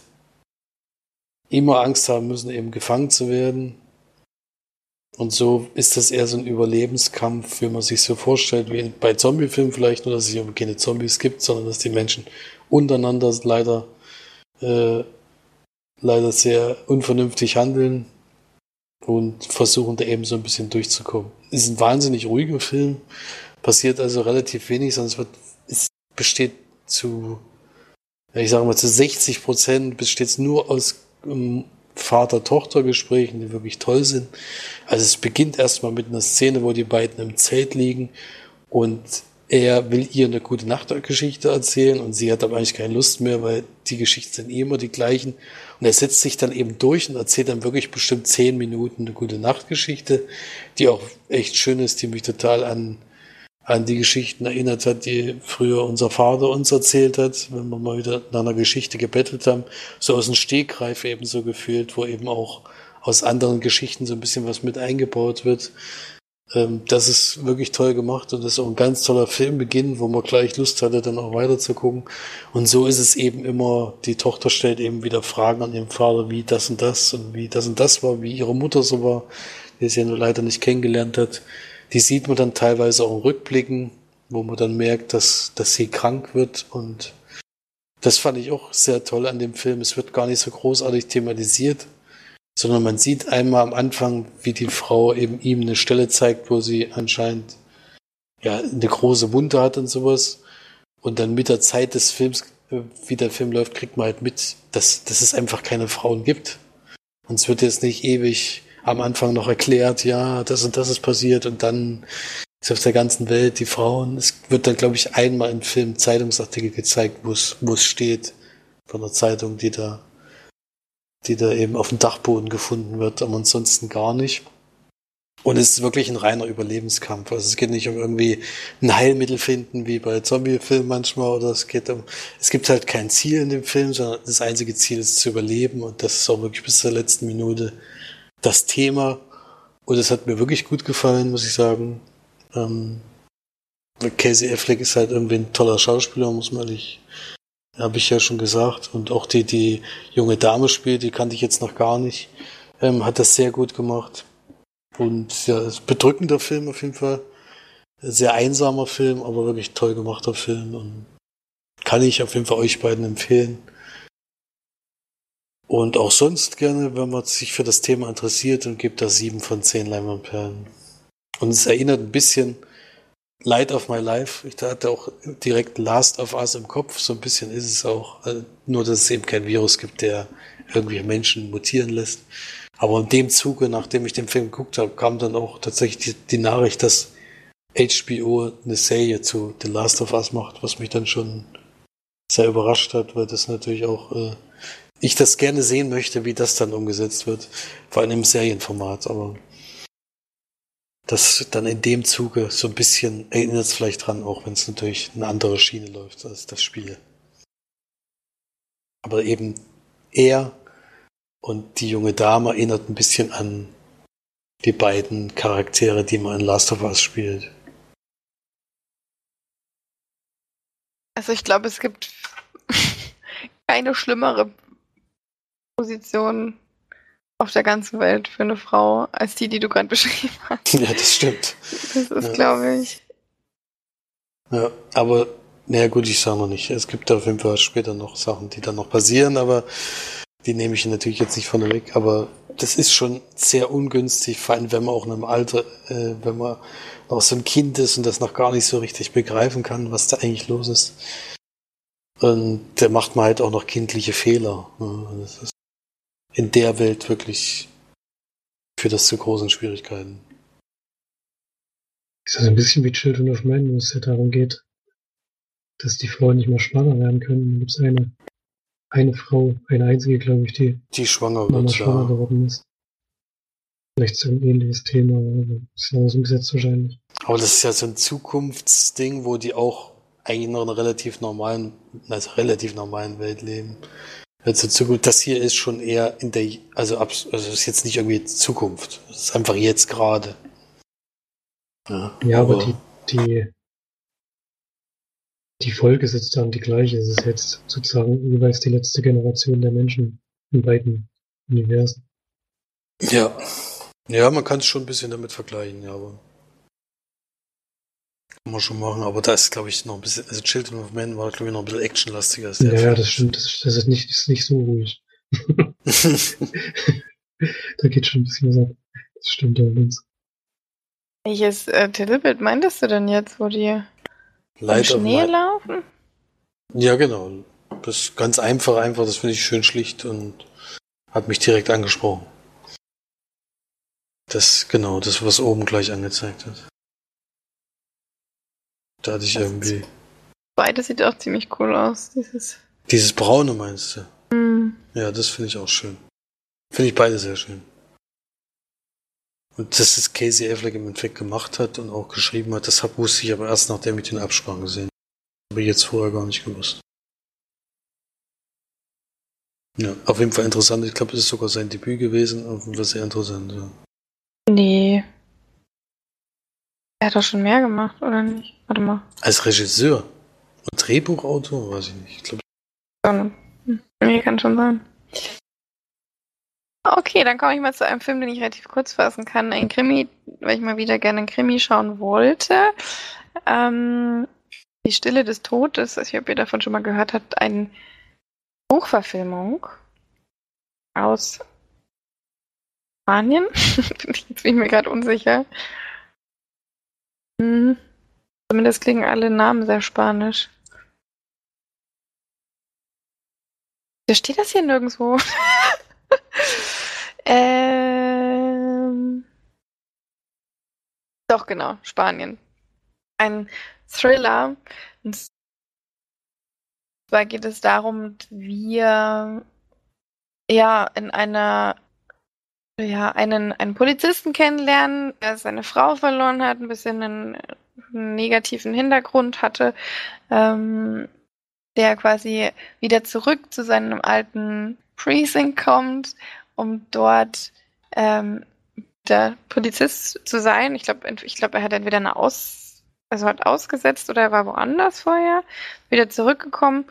immer Angst haben müssen, eben gefangen zu werden. Und so ist das eher so ein Überlebenskampf, wie man sich so vorstellt, wie bei Zombiefilmen vielleicht, nur dass es hier keine Zombies gibt, sondern dass die Menschen untereinander leider, äh, leider sehr unvernünftig handeln und versuchen da eben so ein bisschen durchzukommen. Ist ein wahnsinnig ruhiger Film, passiert also relativ wenig, es wird, es besteht zu, ich sage mal, zu 60 Prozent besteht es nur aus ähm, Vater-Tochter-Gesprächen, die wirklich toll sind. Also es beginnt erstmal mit einer Szene, wo die beiden im Zelt liegen und er will ihr eine gute Nachtgeschichte erzählen und sie hat aber eigentlich keine Lust mehr, weil die Geschichten sind eh immer die gleichen. Und er setzt sich dann eben durch und erzählt dann wirklich bestimmt zehn Minuten eine gute Nachtgeschichte, die auch echt schön ist, die mich total an, an die Geschichten erinnert hat, die früher unser Vater uns erzählt hat, wenn wir mal wieder nach einer Geschichte gebettelt haben. So aus dem Stegreif eben so gefühlt, wo eben auch aus anderen Geschichten so ein bisschen was mit eingebaut wird. Ähm, das ist wirklich toll gemacht und das ist auch ein ganz toller Filmbeginn, wo man gleich Lust hatte, dann auch weiter zu gucken. Und so ist es eben immer, die Tochter stellt eben wieder Fragen an ihren Vater, wie das und das und wie das und das war, wie ihre Mutter so war, die sie ja nur leider nicht kennengelernt hat. Die sieht man dann teilweise auch in Rückblicken, wo man dann merkt, dass, dass sie krank wird und das fand ich auch sehr toll an dem Film. Es wird gar nicht so großartig thematisiert, sondern man sieht einmal am Anfang, wie die Frau eben ihm eine Stelle zeigt, wo sie anscheinend ja eine große Wunde hat und sowas. Und dann mit der Zeit des Films, äh, wie der Film läuft, kriegt man halt mit, dass, dass es einfach keine Frauen gibt. Und es wird jetzt nicht ewig am Anfang noch erklärt, ja, das und das ist passiert und dann ist auf der ganzen Welt die Frauen. Es wird dann, glaube ich, einmal im Film Zeitungsartikel gezeigt, wo es, wo es steht von der Zeitung, die da, die da eben auf dem Dachboden gefunden wird, aber ansonsten gar nicht. Und es ist wirklich ein reiner Überlebenskampf. Also es geht nicht um irgendwie ein Heilmittel finden, wie bei Zombie-Filmen manchmal, oder es geht um, es gibt halt kein Ziel in dem Film, sondern das einzige Ziel ist zu überleben und das ist auch wirklich bis zur letzten Minute das Thema. Und es hat mir wirklich gut gefallen, muss ich sagen. Ähm, Casey Affleck ist halt irgendwie ein toller Schauspieler, muss man ehrlich, habe ich ja schon gesagt. Und auch die, die junge Dame spielt, die kannte ich jetzt noch gar nicht. Ähm, hat das sehr gut gemacht. Und ja, ist bedrückender Film auf jeden Fall. Sehr einsamer Film, aber wirklich toll gemachter Film. Und kann ich auf jeden Fall euch beiden empfehlen. Und auch sonst gerne, wenn man sich für das Thema interessiert und gibt da sieben von zehn Leinwandperlen. Und es erinnert ein bisschen Light of My Life. Ich hatte auch direkt Last of Us im Kopf. So ein bisschen ist es auch. Also nur, dass es eben kein Virus gibt, der irgendwie Menschen mutieren lässt. Aber in dem Zuge, nachdem ich den Film geguckt habe, kam dann auch tatsächlich die, die Nachricht, dass HBO eine Serie zu The Last of Us macht, was mich dann schon sehr überrascht hat, weil das natürlich auch äh, ich das gerne sehen möchte, wie das dann umgesetzt wird. Vor allem im Serienformat, aber das dann in dem Zuge so ein bisschen erinnert es vielleicht dran, auch wenn es natürlich eine andere Schiene läuft als das Spiel. Aber eben er und die junge Dame erinnert ein bisschen an die beiden Charaktere, die man in Last of Us spielt. Also ich glaube, es gibt keine schlimmere Position auf der ganzen Welt für eine Frau als die, die du gerade beschrieben hast. Ja, das stimmt. Das ist, Ja. glaube ich. Ja, aber, naja gut, ich sage noch nicht. Es gibt auf jeden Fall später noch Sachen, die dann noch passieren, aber die nehme ich natürlich jetzt nicht von weg. Aber das ist schon sehr ungünstig, vor allem wenn man auch in einem Alter, äh, wenn man noch so ein Kind ist und das noch gar nicht so richtig begreifen kann, was da eigentlich los ist. Und da macht man halt auch noch kindliche Fehler. Ja, das ist in der Welt wirklich führt das zu großen Schwierigkeiten. Ist das ein bisschen wie Children of Men, wo es ja darum geht, dass die Frauen nicht mehr schwanger werden können. Dann gibt es eine, eine Frau, eine einzige, glaube ich, die Die schwanger wird, schwanger ja. geworden ist. Vielleicht so ein ähnliches Thema, aber ist anders umgesetzt wahrscheinlich. Aber das ist ja so ein Zukunftsding, wo die auch eigentlich noch in einer relativ normalen, also relativ normalen Welt leben. Also Zukunft, das hier ist schon eher in der, also, abs- also ist jetzt nicht irgendwie Zukunft. Es ist einfach jetzt gerade. Ja, Ja, aber die, die, die Folge ist jetzt dann die gleiche. Es ist jetzt sozusagen jeweils die letzte Generation der Menschen in beiden Universen. ja. Ja, man kann es schon ein bisschen damit vergleichen, ja, aber. Kann man schon machen, aber da ist, glaube ich, noch ein bisschen, also Children of Men war, glaube ich, noch ein bisschen actionlastiger als der Ja, ja, Film. das stimmt. Das, ist- das ist nicht, ist nicht so ruhig. Da geht schon ein bisschen was ab. Das stimmt allerdings. Welches äh, Titelbild meintest du denn jetzt, wo die Light Schnee laufen? Ja, genau. Das ist ganz einfach, einfach, das finde ich schön schlicht und hat mich direkt angesprochen. Das, genau, das, was oben gleich angezeigt hat. Da hatte ich Das irgendwie. Beide sieht auch ziemlich cool aus. Dieses. Dieses Braune meinst du? Hm. Ja, das finde ich auch schön. Finde ich beide sehr schön. Und dass es Casey Affleck im Endeffekt gemacht hat und auch geschrieben hat, das wusste ich aber erst nachdem ich den Abspann gesehen habe. Habe ich jetzt vorher gar nicht gewusst. Ja, auf jeden Fall interessant. Ich glaube, es ist sogar sein Debüt gewesen. Jeden Fall sehr interessant. Ja. Nee. Er hat doch schon mehr gemacht, oder nicht? Warte mal. Als Regisseur und Drehbuchautor, weiß ich nicht. Ich glaube, Hm, Nee, kann schon sein. Okay, dann komme ich mal zu einem Film, den ich relativ kurz fassen kann. Ein Krimi, weil ich mal wieder gerne einen Krimi schauen wollte. Ähm, Die Stille des Todes, ich weiß nicht, ob ihr davon schon mal gehört habt, eine Buchverfilmung aus Spanien. Jetzt bin ich mir gerade unsicher. Hm. Zumindest klingen alle Namen sehr spanisch. Da steht das hier nirgendwo. ähm. Doch, genau, Spanien. Ein Thriller. Und zwar geht es darum, wir ja in einer ja, einen, einen Polizisten kennenlernen, der seine Frau verloren hat, ein bisschen einen, einen negativen Hintergrund hatte, ähm, der quasi wieder zurück zu seinem alten Precinct kommt, um dort ähm, der Polizist zu sein. Ich glaube, ich glaube, er hat entweder eine Aus, also hat ausgesetzt oder er war woanders vorher, wieder zurückgekommen.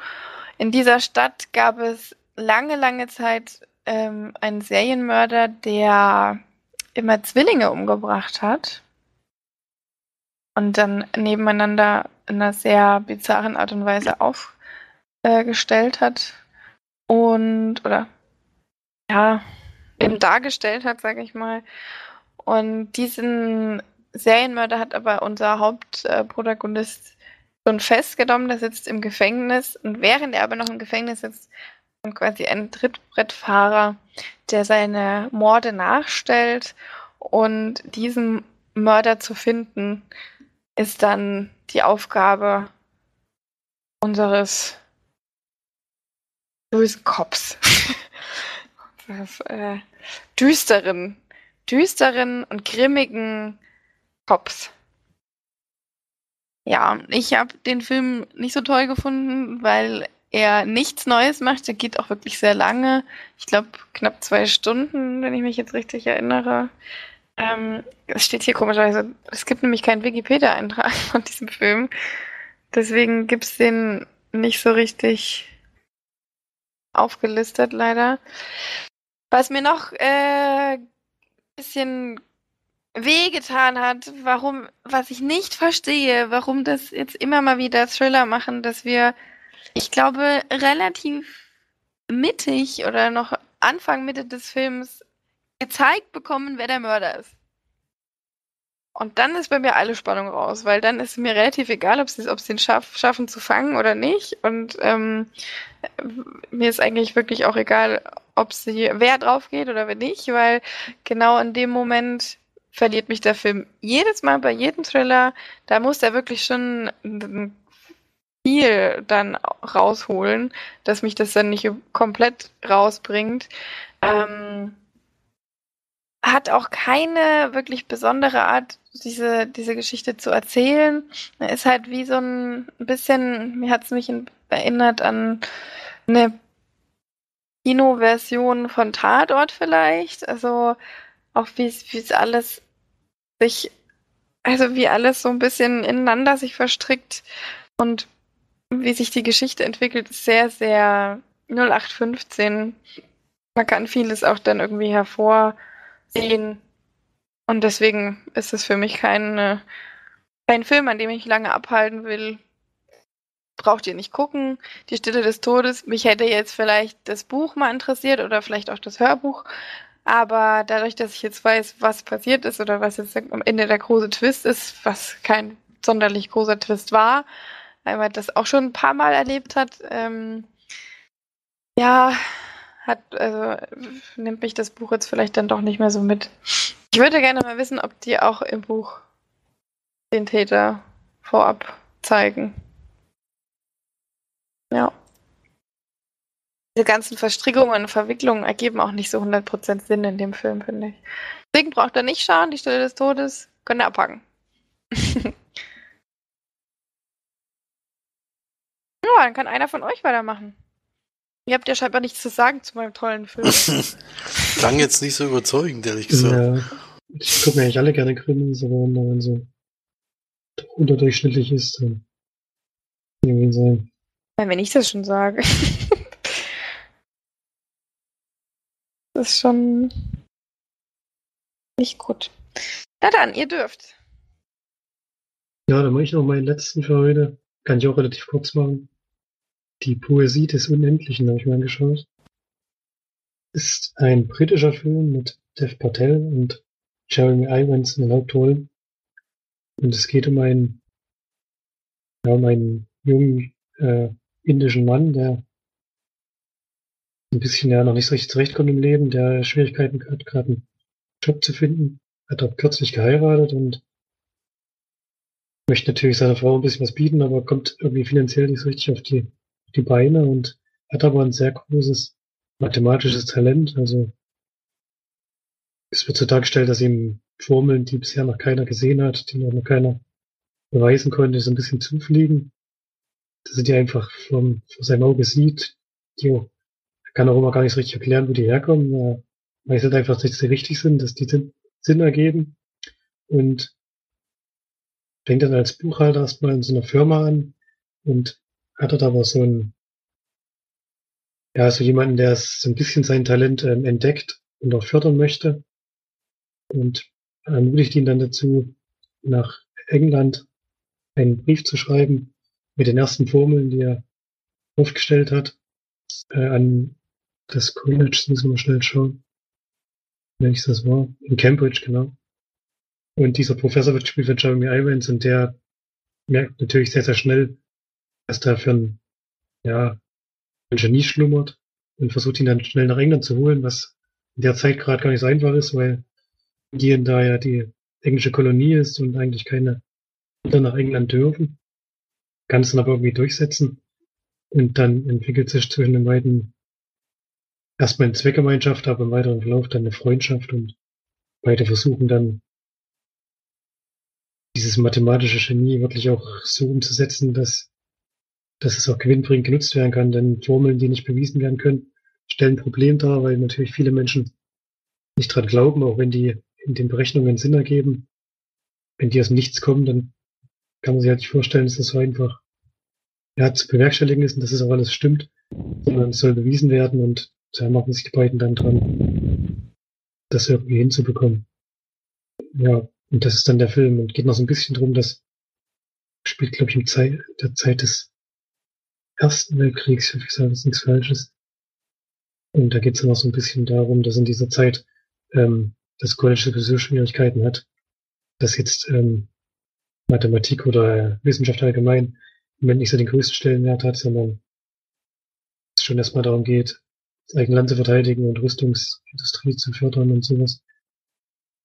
In dieser Stadt gab es lange, lange Zeit ähm, einen Serienmörder, der immer Zwillinge umgebracht hat und dann nebeneinander in einer sehr bizarren Art und Weise aufgestellt hat und oder ja eben dargestellt hat, sage ich mal. Und diesen Serienmörder hat aber unser Hauptprotagonist schon festgenommen, der sitzt im Gefängnis und während er aber noch im Gefängnis sitzt, quasi ein Trittbrettfahrer, der seine Morde nachstellt und diesen Mörder zu finden, ist dann die Aufgabe unseres bösen Cops. das, äh, düsteren, düsteren und grimmigen Cops. Ja, ich habe den Film nicht so toll gefunden, weil er nichts Neues macht. Der geht auch wirklich sehr lange. Ich glaube, knapp zwei Stunden, wenn ich mich jetzt richtig erinnere. Ähm, es steht hier komischerweise, es gibt nämlich keinen Wikipedia-Eintrag von diesem Film. Deswegen gibt es den nicht so richtig aufgelistet, leider. Was mir noch äh, bisschen wehgetan hat, warum, was ich nicht verstehe, warum das jetzt immer mal wieder Thriller machen, dass wir, ich glaube, relativ mittig oder noch Anfang, Mitte des Films gezeigt bekommen, wer der Mörder ist. Und dann ist bei mir alle Spannung raus, weil dann ist mir relativ egal, ob sie sie den schaff, schaffen zu fangen oder nicht. Und ähm, mir ist eigentlich wirklich auch egal, ob sie wer drauf geht oder wer nicht, weil genau in dem Moment verliert mich der Film jedes Mal bei jedem Thriller. Da muss er wirklich schon viel dann rausholen, dass mich das dann nicht komplett rausbringt. Ähm, hat auch keine wirklich besondere Art, diese, diese Geschichte zu erzählen. Er ist halt wie so ein bisschen, mir hat es mich erinnert an eine Kinoversion von Tatort vielleicht. Also auch wie es alles sich, also wie alles so ein bisschen ineinander sich verstrickt und wie sich die Geschichte entwickelt, ist sehr, sehr 0815. Man kann vieles auch dann irgendwie hervorsehen. Und deswegen ist es für mich kein, äh, kein Film, an dem ich lange abhalten will. Braucht ihr nicht gucken. Die Stille des Todes. Mich hätte jetzt vielleicht das Buch mal interessiert oder vielleicht auch das Hörbuch. Aber dadurch, dass ich jetzt weiß, was passiert ist oder was jetzt am Ende der große Twist ist, was kein sonderlich großer Twist war, weil man das auch schon ein paar Mal erlebt hat, ähm, ja, hat, also nimmt mich das Buch jetzt vielleicht dann doch nicht mehr so mit. Ich würde gerne mal wissen, ob die auch im Buch den Täter vorab zeigen. Ja. Diese ganzen Verstrickungen und Verwicklungen ergeben auch nicht so 100% Sinn in dem Film, finde ich. Deswegen braucht er nicht schauen, die Stelle des Todes, könnt ihr abpacken. ja, dann kann einer von euch weitermachen. Ihr habt ja scheinbar nichts zu sagen zu meinem tollen Film. Klang jetzt nicht so überzeugend, ehrlich gesagt. Ja, ich gucke mir eigentlich alle gerne Krimis, aber wenn so unterdurchschnittlich ist, dann irgendwie sein. Wenn ich das schon sage. das ist schon nicht gut. Na dann, ihr dürft. Ja, dann mache ich noch meinen letzten für heute. Kann ich auch relativ kurz machen. Die Poesie des Unendlichen habe ich mir angeschaut. Ist ein britischer Film mit Dev Patel und Jeremy Irons in den Hauptrollen. Und es geht um einen, ja, um einen jungen äh, indischen Mann, der ein bisschen ja noch nicht so richtig zurechtkommt im Leben, der Schwierigkeiten hat, gerade einen Job zu finden. Hat auch kürzlich geheiratet und möchte natürlich seiner Frau ein bisschen was bieten, aber kommt irgendwie finanziell nicht so richtig auf die, die Beine und hat aber ein sehr großes mathematisches Talent. Also es wird so dargestellt, dass ihm Formeln, die bisher noch keiner gesehen hat, die noch keiner beweisen konnte, so ein bisschen zufliegen. Dass er die einfach vom, vor seinem Auge sieht. Die er kann auch immer gar nicht so richtig erklären, wo die herkommen. Er weiß halt einfach, dass sie richtig sind, dass die Sinn ergeben. Und fängt dann als Buchhalter erstmal in so einer Firma an und hat dort aber so ein, ja, so jemanden, der so ein bisschen sein Talent ähm, entdeckt und auch fördern möchte und ermutigt ihn dann dazu, nach England einen Brief zu schreiben mit den ersten Formeln, die er aufgestellt hat, äh, an das College, müssen wir mal schnell schauen, welches das war, in Cambridge, genau. Und dieser Professor wird gespielt von Jeremy Irons und der merkt natürlich sehr, sehr schnell, dass da für ein, ja, ein Genie schlummert und versucht ihn dann schnell nach England zu holen, was in der Zeit gerade gar nicht so einfach ist, weil Indien da ja die englische Kolonie ist und eigentlich keine Kinder nach England dürfen. Kann es dann aber irgendwie durchsetzen. Und dann entwickelt sich zwischen den beiden erstmal eine Zweckgemeinschaft, aber im weiteren Verlauf dann eine Freundschaft und beide versuchen dann dieses mathematische Genie wirklich auch so umzusetzen, dass, dass es auch gewinnbringend genutzt werden kann. Denn Formeln, die nicht bewiesen werden können, stellen ein Problem dar, weil natürlich viele Menschen nicht dran glauben, auch wenn die in den Berechnungen Sinn ergeben. Wenn die aus Nichts kommen, dann kann man sich halt nicht vorstellen, dass das so einfach ja, zu bewerkstelligen ist und dass es auch alles stimmt, sondern es soll bewiesen werden und da machen sich die beiden dann dran, das irgendwie hinzubekommen. Ja, und das ist dann der Film und geht noch so ein bisschen drum, dass spielt, glaube ich, in Zeit, der Zeit des Ersten Weltkriegs, ich sage jetzt nichts Falsches. Und da geht es dann auch so ein bisschen darum, dass in dieser Zeit ähm, das College sowieso Schwierigkeiten hat, dass jetzt ähm, Mathematik oder Wissenschaft allgemein im Moment nicht so den größten Stellenwert hat, sondern es schon erstmal darum geht, das eigene Land zu verteidigen und Rüstungsindustrie zu fördern und sowas.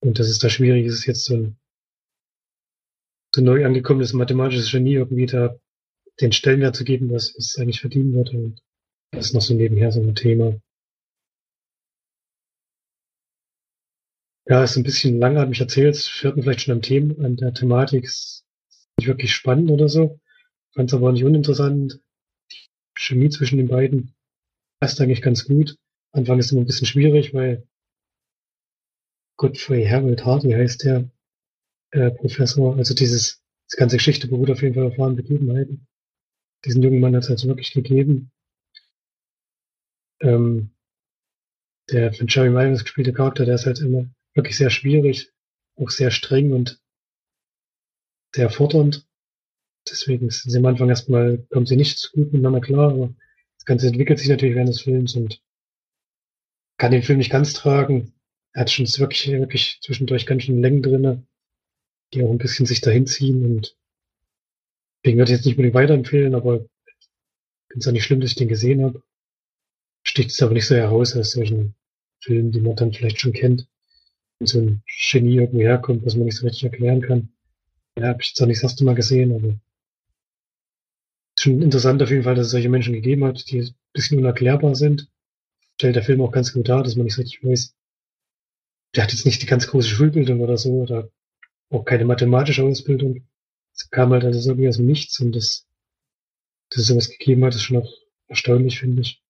Und dass es da schwierig ist, jetzt so ein so neu angekommenes mathematisches Genie irgendwie da den Stellenwert zu geben, was es eigentlich verdienen wird. Und das ist noch so nebenher so ein Thema. Ja, ist ein bisschen langatmig erzählt, hört man vielleicht schon am Thema, an der Thematik, ist nicht wirklich spannend oder so. Fand es aber nicht uninteressant. Die Chemie zwischen den beiden passt eigentlich ganz gut. Anfang ist immer ein bisschen schwierig, weil Godfrey Harold Hardy heißt der äh, Professor. Also dieses, das ganze Geschichte beruht auf jeden Fall auf wahren Begebenheiten. Diesen jungen Mann hat es also wirklich gegeben. Ähm, der von Jerry Myers gespielte Charakter, der ist halt immer wirklich sehr schwierig, auch sehr streng und sehr fordernd. Deswegen sind sie am Anfang erstmal, kommen sie nicht so gut miteinander klar, aber das Ganze entwickelt sich natürlich während des Films und kann den Film nicht ganz tragen er hat schon wirklich, wirklich zwischendurch ganz schön Längen drinne, die auch ein bisschen sich dahin ziehen und deswegen würde ich jetzt nicht unbedingt weiterempfehlen, aber ich finde es auch nicht schlimm, dass ich den gesehen habe. Sticht es aber nicht so heraus aus solchen Filmen, die man dann vielleicht schon kennt. Wenn so ein Genie irgendwo herkommt, was man nicht so richtig erklären kann. Ja, habe ich jetzt auch nicht das erste Mal gesehen, aber ist schon interessant auf jeden Fall, dass es solche Menschen gegeben hat, die ein bisschen unerklärbar sind. Stellt der Film auch ganz gut dar, dass man nicht so richtig weiß, der hat jetzt nicht die ganz große Schulbildung oder so oder auch keine mathematische Ausbildung. Es kam halt also irgendwie aus dem Nichts und das, dass es sowas gegeben hat, ist schon auch erstaunlich, finde ich.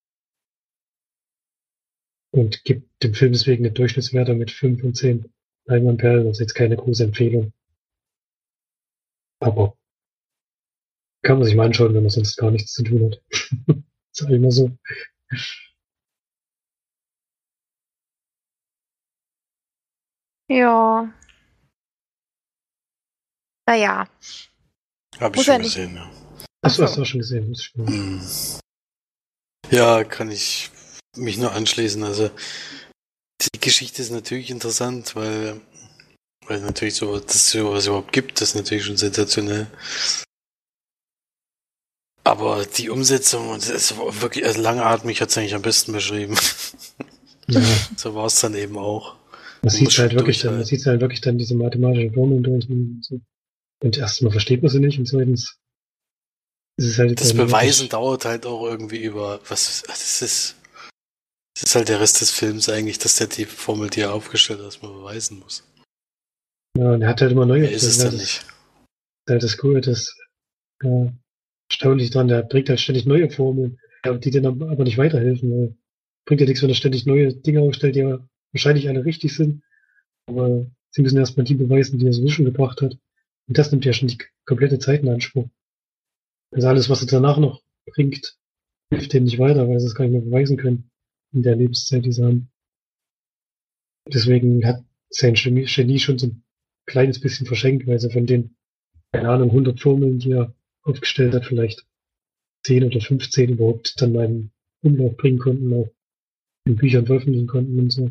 Und gibt dem Film deswegen eine Durchschnittswerte mit 5 und 10 Leinwandperlen, also jetzt keine große Empfehlung. Aber kann man sich mal anschauen, wenn man sonst gar nichts zu tun hat. ist halt immer so. Ja. Naja. Habe ich schon gesehen, ja. Achso, so. hast du auch schon gesehen. Das ist schon- Hm. Ja, kann ich mich nur anschließen. Also die Geschichte ist natürlich interessant, weil weil natürlich so dass es sowas überhaupt gibt, das ist natürlich schon sensationell. Aber die Umsetzung und es war wirklich also langatmig hat es eigentlich am besten beschrieben. Ja, so war es dann eben auch. man muss sieht halt wirklich dann, man sieht halt wirklich dann diese mathematischen Formeln durch und so. Und erstmal versteht man sie nicht und zweitens ist es halt Das Beweisen dauert halt auch irgendwie über was das ist das ist halt der Rest des Films eigentlich, dass der die Formel, die er aufgestellt hat, erstmal beweisen muss. Ja, und er hat halt immer neue Mehr ist es das dann ist nicht. halt das Coole, das äh, erstaunlich dran, der bringt halt ständig neue Formeln, ja, die dann aber aber nicht weiterhelfen, weil bringt ja nichts, wenn er ständig neue Dinge aufstellt, die ja wahrscheinlich alle richtig sind, aber sie müssen erstmal die beweisen, die er sowieso schon gebracht hat. Und das nimmt ja schon die komplette Zeit in Anspruch. Also alles, was er danach noch bringt, hilft denen nicht weiter, weil sie es gar nicht mehr beweisen können in der Lebenszeit, die sie haben. Deswegen hat sein Genie schon so ein kleines bisschen verschenkt, weil sie von den, keine Ahnung, 100 Formeln, die er aufgestellt hat, vielleicht 10 oder 15 überhaupt dann mal in Umlauf bringen konnten, auch in Büchern veröffentlichen konnten und so.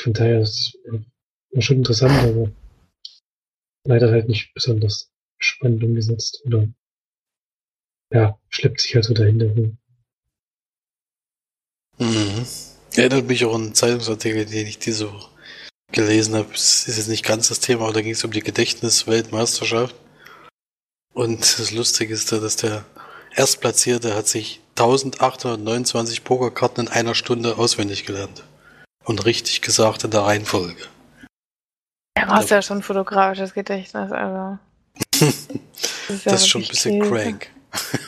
Von daher ist es schon interessant, aber leider halt nicht besonders spannend umgesetzt oder ja, schleppt sich halt so dahinter. rum. Mhm. Erinnert mich auch an einen Zeitungsartikel, den ich diese Woche gelesen habe. Es ist jetzt nicht ganz das Thema, aber da ging es um die Gedächtnisweltmeisterschaft. Und das Lustige ist da, dass der Erstplatzierte hat sich 1829 Pokerkarten in einer Stunde auswendig gelernt. Und richtig gesagt in der Reihenfolge. Er braucht ja schon fotografisches Gedächtnis, also. Das ist, ja Das ist schon ein bisschen Käse. crank.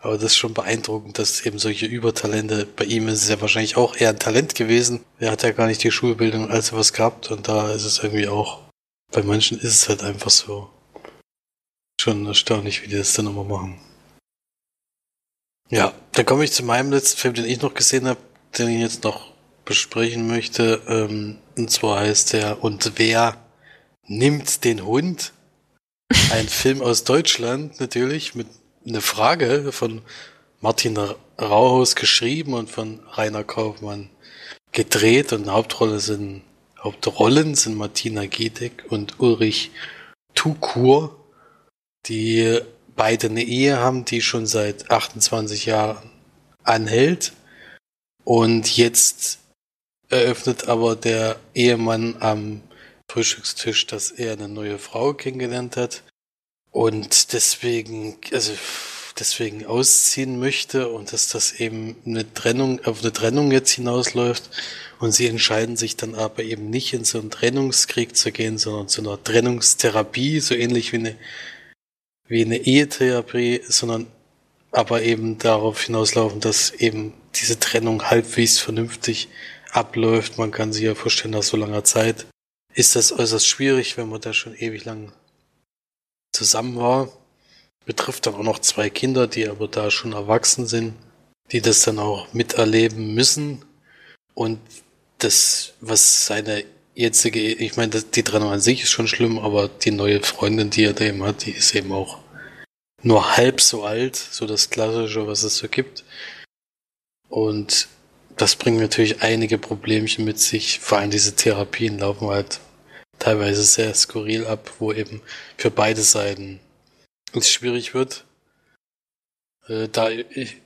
Aber das ist schon beeindruckend, dass eben solche Übertalente, bei ihm ist es ja wahrscheinlich auch eher ein Talent gewesen. Er hat ja gar nicht die Schulbildung als was gehabt und da ist es irgendwie auch, bei manchen ist es halt einfach so. Schon erstaunlich, wie die das dann immer machen. Ja, dann komme ich zu meinem letzten Film, den ich noch gesehen habe, den ich jetzt noch besprechen möchte. Ähm, und zwar heißt der Und wer nimmt den Hund? Ein Film aus Deutschland natürlich mit einer Frage von Martin Rauhaus geschrieben und von Rainer Kaufmann gedreht. Und Hauptrolle sind Hauptrollen sind Martina Gedeck und Ulrich Tukur, die beide eine Ehe haben, die schon seit 28 Jahren anhält. Und jetzt eröffnet aber der Ehemann am Frühstückstisch, dass er eine neue Frau kennengelernt hat und deswegen, also deswegen ausziehen möchte und dass das eben eine Trennung, auf eine Trennung jetzt hinausläuft und sie entscheiden sich dann aber eben nicht in so einen Trennungskrieg zu gehen, sondern zu einer Trennungstherapie, so ähnlich wie eine, wie eine Ehetherapie, sondern aber eben darauf hinauslaufen, dass eben diese Trennung halbwegs vernünftig abläuft. Man kann sich ja vorstellen, nach so langer Zeit ist das äußerst schwierig, wenn man da schon ewig lang zusammen war. Betrifft dann auch noch zwei Kinder, die aber da schon erwachsen sind, die das dann auch miterleben müssen. Und das, was seine jetzige, ich meine, die Trennung an sich ist schon schlimm, aber die neue Freundin, die er da eben hat, die ist eben auch nur halb so alt, so das Klassische, was es so gibt. Und das bringt natürlich einige Problemchen mit sich. Vor allem diese Therapien laufen halt teilweise sehr skurril ab, wo eben für beide Seiten es schwierig wird. Äh, da ich,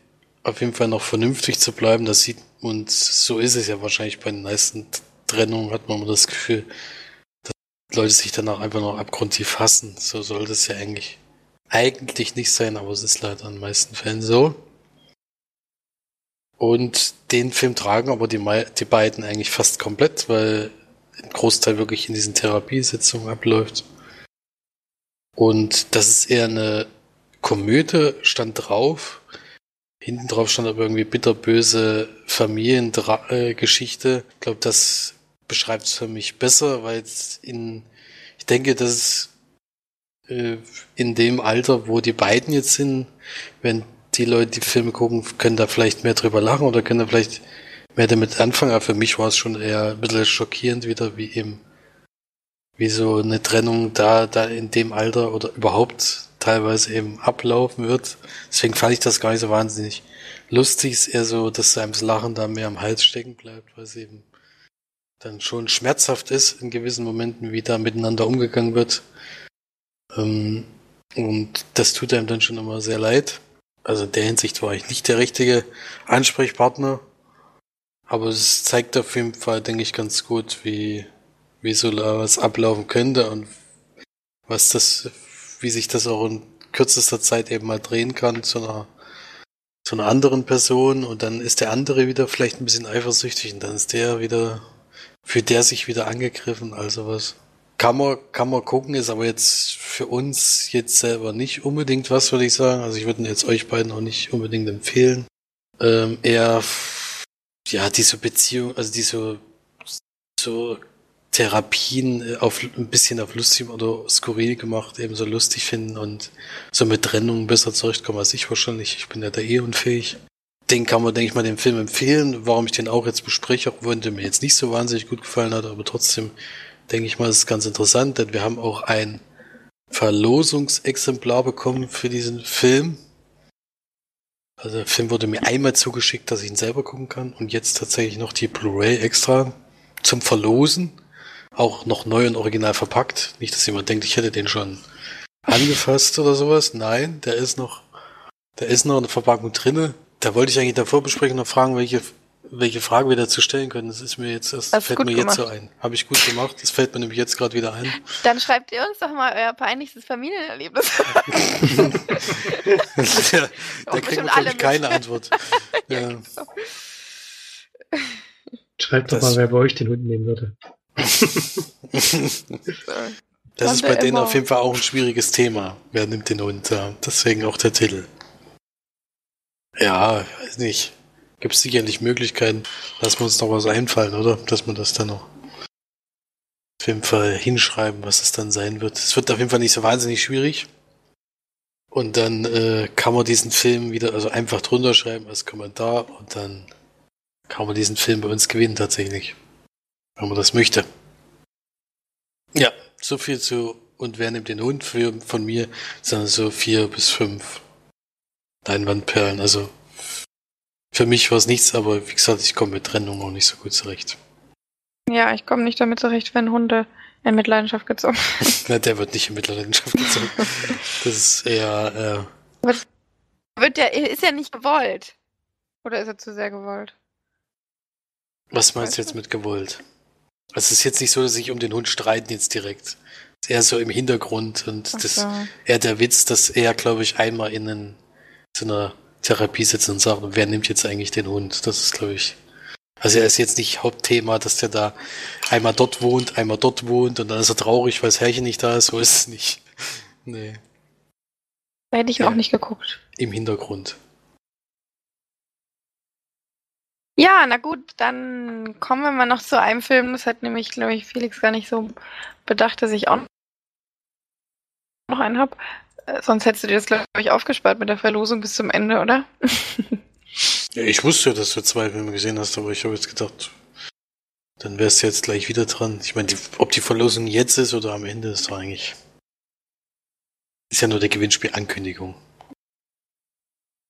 auf jeden Fall noch vernünftig zu bleiben, das sieht, und so ist es ja wahrscheinlich bei den meisten Trennungen, hat man immer das Gefühl, dass Leute sich danach einfach noch abgrundtief hassen. So sollte es ja eigentlich, eigentlich nicht sein, aber es ist leider in den meisten Fällen so. Und den Film tragen aber die, die beiden eigentlich fast komplett, weil ein Großteil wirklich in diesen Therapiesitzungen abläuft. Und das ist eher eine Komödie, stand drauf. Hinten drauf stand aber irgendwie bitterböse Familiengeschichte. Ich glaube, das beschreibt es für mich besser, weil es in ich denke, dass äh, in dem Alter, wo die beiden jetzt sind, wenn die Leute die Filme gucken, können da vielleicht mehr drüber lachen oder können da vielleicht mehr damit anfangen. Aber für mich war es schon eher ein bisschen schockierend wieder, wie eben, wie so eine Trennung da, da in dem Alter oder überhaupt teilweise eben ablaufen wird. Deswegen fand ich das gar nicht so wahnsinnig lustig. Es ist eher so, dass einem das Lachen da mehr am Hals stecken bleibt, weil es eben dann schon schmerzhaft ist in gewissen Momenten, wie da miteinander umgegangen wird. Ähm, und das tut einem dann schon immer sehr leid. Also in der Hinsicht war ich nicht der richtige Ansprechpartner. Aber es zeigt auf jeden Fall, denke ich, ganz gut, wie, wie so was ablaufen könnte und was das, wie sich das auch in kürzester Zeit eben mal drehen kann zu einer, zu einer anderen Person und dann ist der andere wieder vielleicht ein bisschen eifersüchtig und dann ist der wieder, für der sich wieder angegriffen, also was. Kann man, kann man gucken, ist aber jetzt für uns jetzt selber nicht unbedingt was, würde ich sagen. Also ich würde jetzt euch beiden auch nicht unbedingt empfehlen. Ähm, eher, ja, diese Beziehung, also diese so Therapien äh, auf ein bisschen auf lustig oder skurril gemacht, eben so lustig finden und so mit Trennungen besser zurechtkommen als ich wahrscheinlich. Ich bin ja da eh unfähig. Den kann man, denke ich mal, dem Film empfehlen. Warum ich den auch jetzt bespreche, auch wenn der mir jetzt nicht so wahnsinnig gut gefallen hat, aber trotzdem denke ich mal, ist ganz interessant, denn wir haben auch ein Verlosungsexemplar bekommen für diesen Film. Also der Film wurde mir einmal zugeschickt, dass ich ihn selber gucken kann und jetzt tatsächlich noch die Blu-ray extra zum Verlosen. Auch noch neu und original verpackt. Nicht, dass jemand denkt, ich hätte den schon angefasst oder sowas. Nein, der ist noch, der ist noch in der Verpackung drinne. Da wollte ich eigentlich davor besprechen noch fragen, welche welche Frage wir dazu stellen können. Das ist mir jetzt, das, das fällt mir gemacht. jetzt so ein. Habe ich gut gemacht. Das fällt mir nämlich jetzt gerade wieder ein. Dann schreibt ihr uns doch mal euer peinlichstes Familienerlebnis. ja, da kriegen wir, glaube ich, keine Antwort. ja. ja. Schreibt doch mal, wer bei euch den Hund nehmen würde. das ist bei denen auf jeden Fall auch ein schwieriges Thema. Wer nimmt den Hund? Deswegen auch der Titel. Ja, weiß nicht gibt es sicherlich Möglichkeiten. Lassen wir uns noch was einfallen, oder? Dass man das dann noch auf jeden Fall hinschreiben, was es dann sein wird. Es wird auf jeden Fall nicht so wahnsinnig schwierig. Und dann äh, kann man diesen Film wieder, also einfach drunter schreiben als Kommentar und dann kann man diesen Film bei uns gewinnen tatsächlich. Wenn man das möchte. Ja, so viel zu und wer nimmt den Hund für, von mir, sind so vier bis fünf Leinwandperlen. Also für mich war es nichts, aber wie gesagt, ich komme mit Trennung auch nicht so gut zurecht. Ja, ich komme nicht damit zurecht, wenn Hunde in Mitleidenschaft gezogen werden. der wird nicht in Mitleidenschaft gezogen. Das ist eher. Äh wird, wird der, ist ja nicht gewollt. Oder ist er zu sehr gewollt? Was meinst du jetzt mit gewollt? Also es ist jetzt nicht so, dass sich um den Hund streiten jetzt direkt. Es ist eher so im Hintergrund und Ach das so. eher der Witz, dass er, glaube ich, einmal in einen, so einer Therapie sitzen und sagen, wer nimmt jetzt eigentlich den Hund? Das ist, glaube ich. Also er ist jetzt nicht Hauptthema, dass der da einmal dort wohnt, einmal dort wohnt und dann ist er traurig, weil das Herrchen nicht da ist. So ist es nicht. Nee. Da hätte ich ja, auch nicht geguckt. Im Hintergrund. Ja, na gut, dann kommen wir mal noch zu einem Film. Das hat nämlich, glaube ich, Felix gar nicht so bedacht, dass ich auch noch einen habe. Äh, sonst hättest du dir das, glaube ich, aufgespart mit der Verlosung bis zum Ende, oder? ja, ich wusste, dass du zwei Filme gesehen hast, aber ich habe jetzt gedacht, dann wärst du jetzt gleich wieder dran. Ich meine, ob die Verlosung jetzt ist oder am Ende, ist doch eigentlich. Ist ja nur der Gewinnspiel-Ankündigung.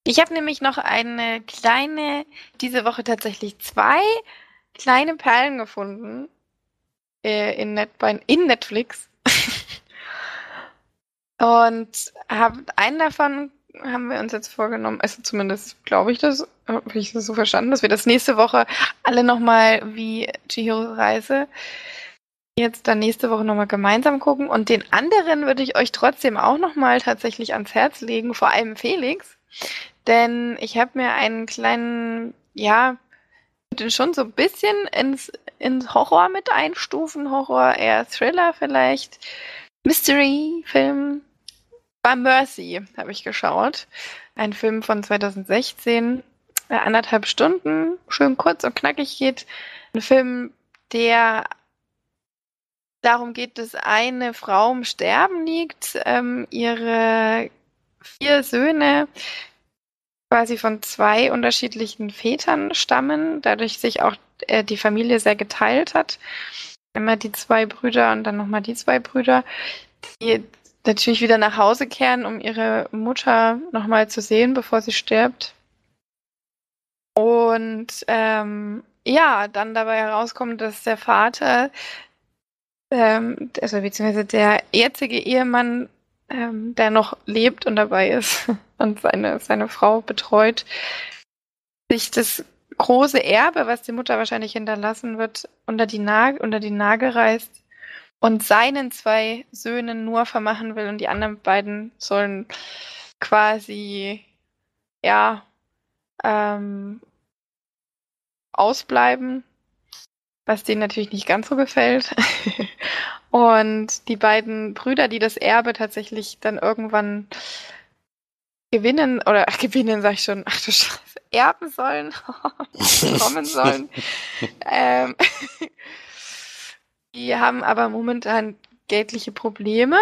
Ich habe nämlich noch eine kleine, diese Woche tatsächlich zwei kleine Perlen gefunden äh, in, Net, in Netflix. Und hab, einen davon haben wir uns jetzt vorgenommen, also zumindest glaube ich das, habe ich das so verstanden, dass wir das nächste Woche alle nochmal wie Chihiro Reise jetzt dann nächste Woche nochmal gemeinsam gucken. Und den anderen würde ich euch trotzdem auch nochmal tatsächlich ans Herz legen, vor allem Felix. Denn ich habe mir einen kleinen, ja, den schon so ein bisschen ins, ins Horror mit einstufen, Horror, eher Thriller vielleicht, Mystery-Film war Mercy, habe ich geschaut. Ein Film von 2016, äh, anderthalb Stunden, schön kurz und knackig geht. Ein Film, der darum geht, dass eine Frau im Sterben liegt, ähm, ihre vier Söhne quasi von zwei unterschiedlichen Vätern stammen, dadurch sich auch äh, die Familie sehr geteilt hat. Immer die zwei Brüder und dann nochmal die zwei Brüder, die natürlich wieder nach Hause kehren, um ihre Mutter nochmal zu sehen, bevor sie stirbt. Und ähm, ja, dann dabei herauskommt, dass der Vater, ähm, also beziehungsweise der jetzige Ehemann, ähm, der noch lebt und dabei ist und seine, seine Frau betreut, sich das große Erbe, was die Mutter wahrscheinlich hinterlassen wird, unter die, Nag unter die Nagel reißt und seinen zwei Söhnen nur vermachen will und die anderen beiden sollen quasi ja ähm, ausbleiben, was denen natürlich nicht ganz so gefällt. und die beiden Brüder, die das Erbe tatsächlich dann irgendwann gewinnen oder ach, gewinnen sag ich schon, ach du Scheiße, erben sollen, kommen sollen. ähm, die haben aber momentan geldliche Probleme.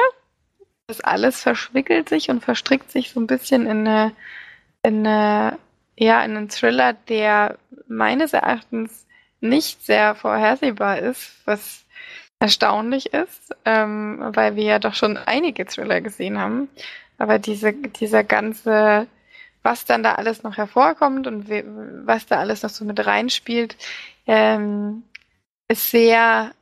Das alles verschwickelt sich und verstrickt sich so ein bisschen in eine, in eine, ja, in einen Thriller, der meines Erachtens nicht sehr vorhersehbar ist, was erstaunlich ist, ähm, weil wir ja doch schon einige Thriller gesehen haben. Aber diese, dieser ganze, was dann da alles noch hervorkommt und was da alles noch so mit reinspielt, ähm, ist sehr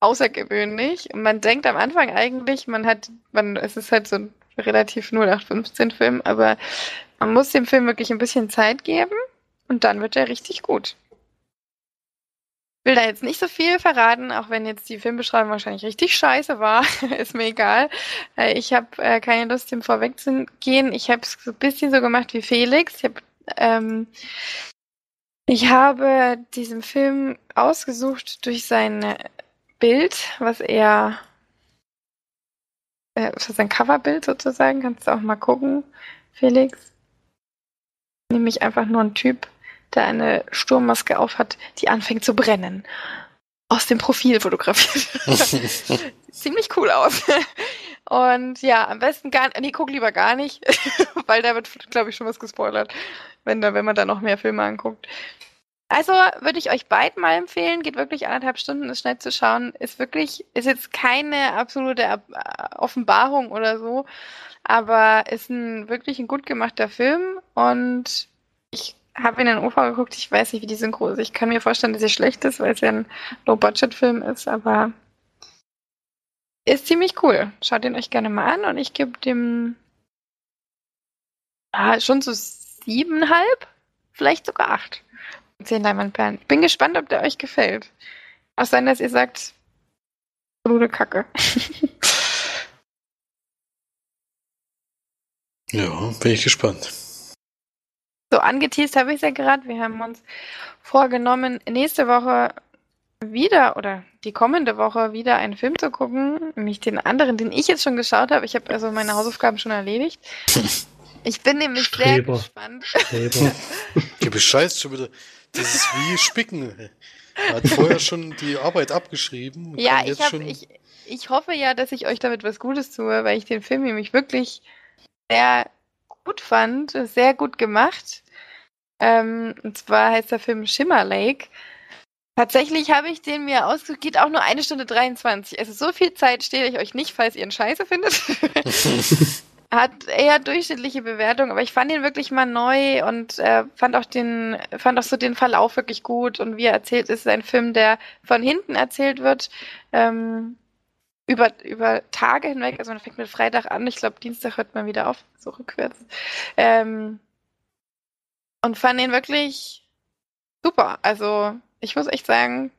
außergewöhnlich. Und man denkt am Anfang eigentlich, man hat, man, es ist halt so ein relativ 0815-Film, aber man muss dem Film wirklich ein bisschen Zeit geben und dann wird er richtig gut. Ich will da jetzt nicht so viel verraten, auch wenn jetzt die Filmbeschreibung wahrscheinlich richtig scheiße war. ist mir egal. Äh, ich habe äh, keine Lust, dem vorwegzugehen. Ich habe es so ein bisschen so gemacht wie Felix. Ich habe ähm, ich habe diesen Film ausgesucht durch sein Bild, was er äh, sein Coverbild sozusagen. Kannst du auch mal gucken, Felix. Nämlich einfach nur ein Typ, der eine Sturmmaske aufhat, die anfängt zu brennen. Aus dem Profil fotografiert. Ziemlich cool aus. Und ja, am besten gar nee, guck lieber gar nicht, weil da wird, glaube ich, schon was gespoilert, wenn, da, wenn man da noch mehr Filme anguckt. Also würde ich euch beiden mal empfehlen, geht wirklich anderthalb Stunden, ist schnell zu schauen, ist wirklich, ist jetzt keine absolute äh, Offenbarung oder so, aber ist ein wirklich ein gut gemachter Film und ich habe in den UV geguckt, ich weiß nicht, wie die Synchro ist. Ich kann mir vorstellen, dass sie schlecht ist, weil es ja ein Low-Budget-Film ist, aber ist ziemlich cool. Schaut ihn euch gerne mal an und ich gebe dem ah, schon so siebenhalb, vielleicht sogar acht. Zehn Leinwandperlen. Ich bin gespannt, ob der euch gefällt. Auch sein, dass ihr sagt, absolute Kacke. ja, bin ich gespannt. So, angeteased habe ich es ja gerade. Wir haben uns vorgenommen, nächste Woche wieder oder die kommende Woche wieder einen Film zu gucken, nämlich den anderen, den ich jetzt schon geschaut habe. Ich habe also meine Hausaufgaben schon erledigt. Ich bin nämlich Streber. sehr gespannt. Streber. Du bescheißt schon wieder. Das ist wie Spicken. Er hat vorher schon die Arbeit abgeschrieben. Ja, ich, hab, ich, ich hoffe ja, dass ich euch damit was Gutes tue, weil ich den Film nämlich wirklich sehr gut fand, sehr gut gemacht. Ähm, und zwar heißt der Film Shimmer Lake. Tatsächlich habe ich den mir ausgesucht, geht auch nur eine Stunde 23. Also so viel Zeit stehe ich euch nicht, falls ihr ihn scheiße findet. Hat eher durchschnittliche Bewertung, aber ich fand ihn wirklich mal neu und äh, fand auch den, fand auch so den Verlauf wirklich gut. Und wie er erzählt, ist es ein Film, der von hinten erzählt wird, ähm, über, über Tage hinweg. Also man fängt mit Freitag an, ich glaube Dienstag hört man wieder auf, so rückwärts. Ähm, und fand ihn wirklich super. Also ich muss echt sagen,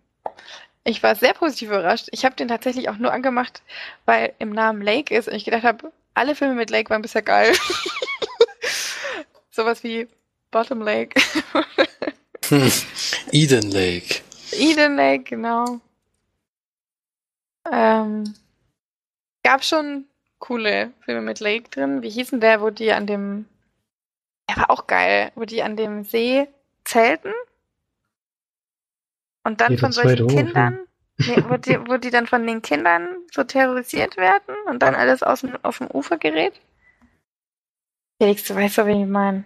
ich war sehr positiv überrascht. Ich habe den tatsächlich auch nur angemacht, weil im Namen Lake ist und ich gedacht habe, alle Filme mit Lake waren bisher geil. Sowas wie Bottom Lake. hm. Eden Lake. Eden Lake, genau. Ähm, gab schon coole Filme mit Lake drin. Wie hießen der, wo die an dem. Der war auch geil, wo die an dem See zelten. Und dann Jeder von solchen Kindern. Nee, wo, die, wo die dann von den Kindern so terrorisiert werden und dann alles aus dem, auf dem Ufer gerät? Felix, du weißt doch, wen ich meine.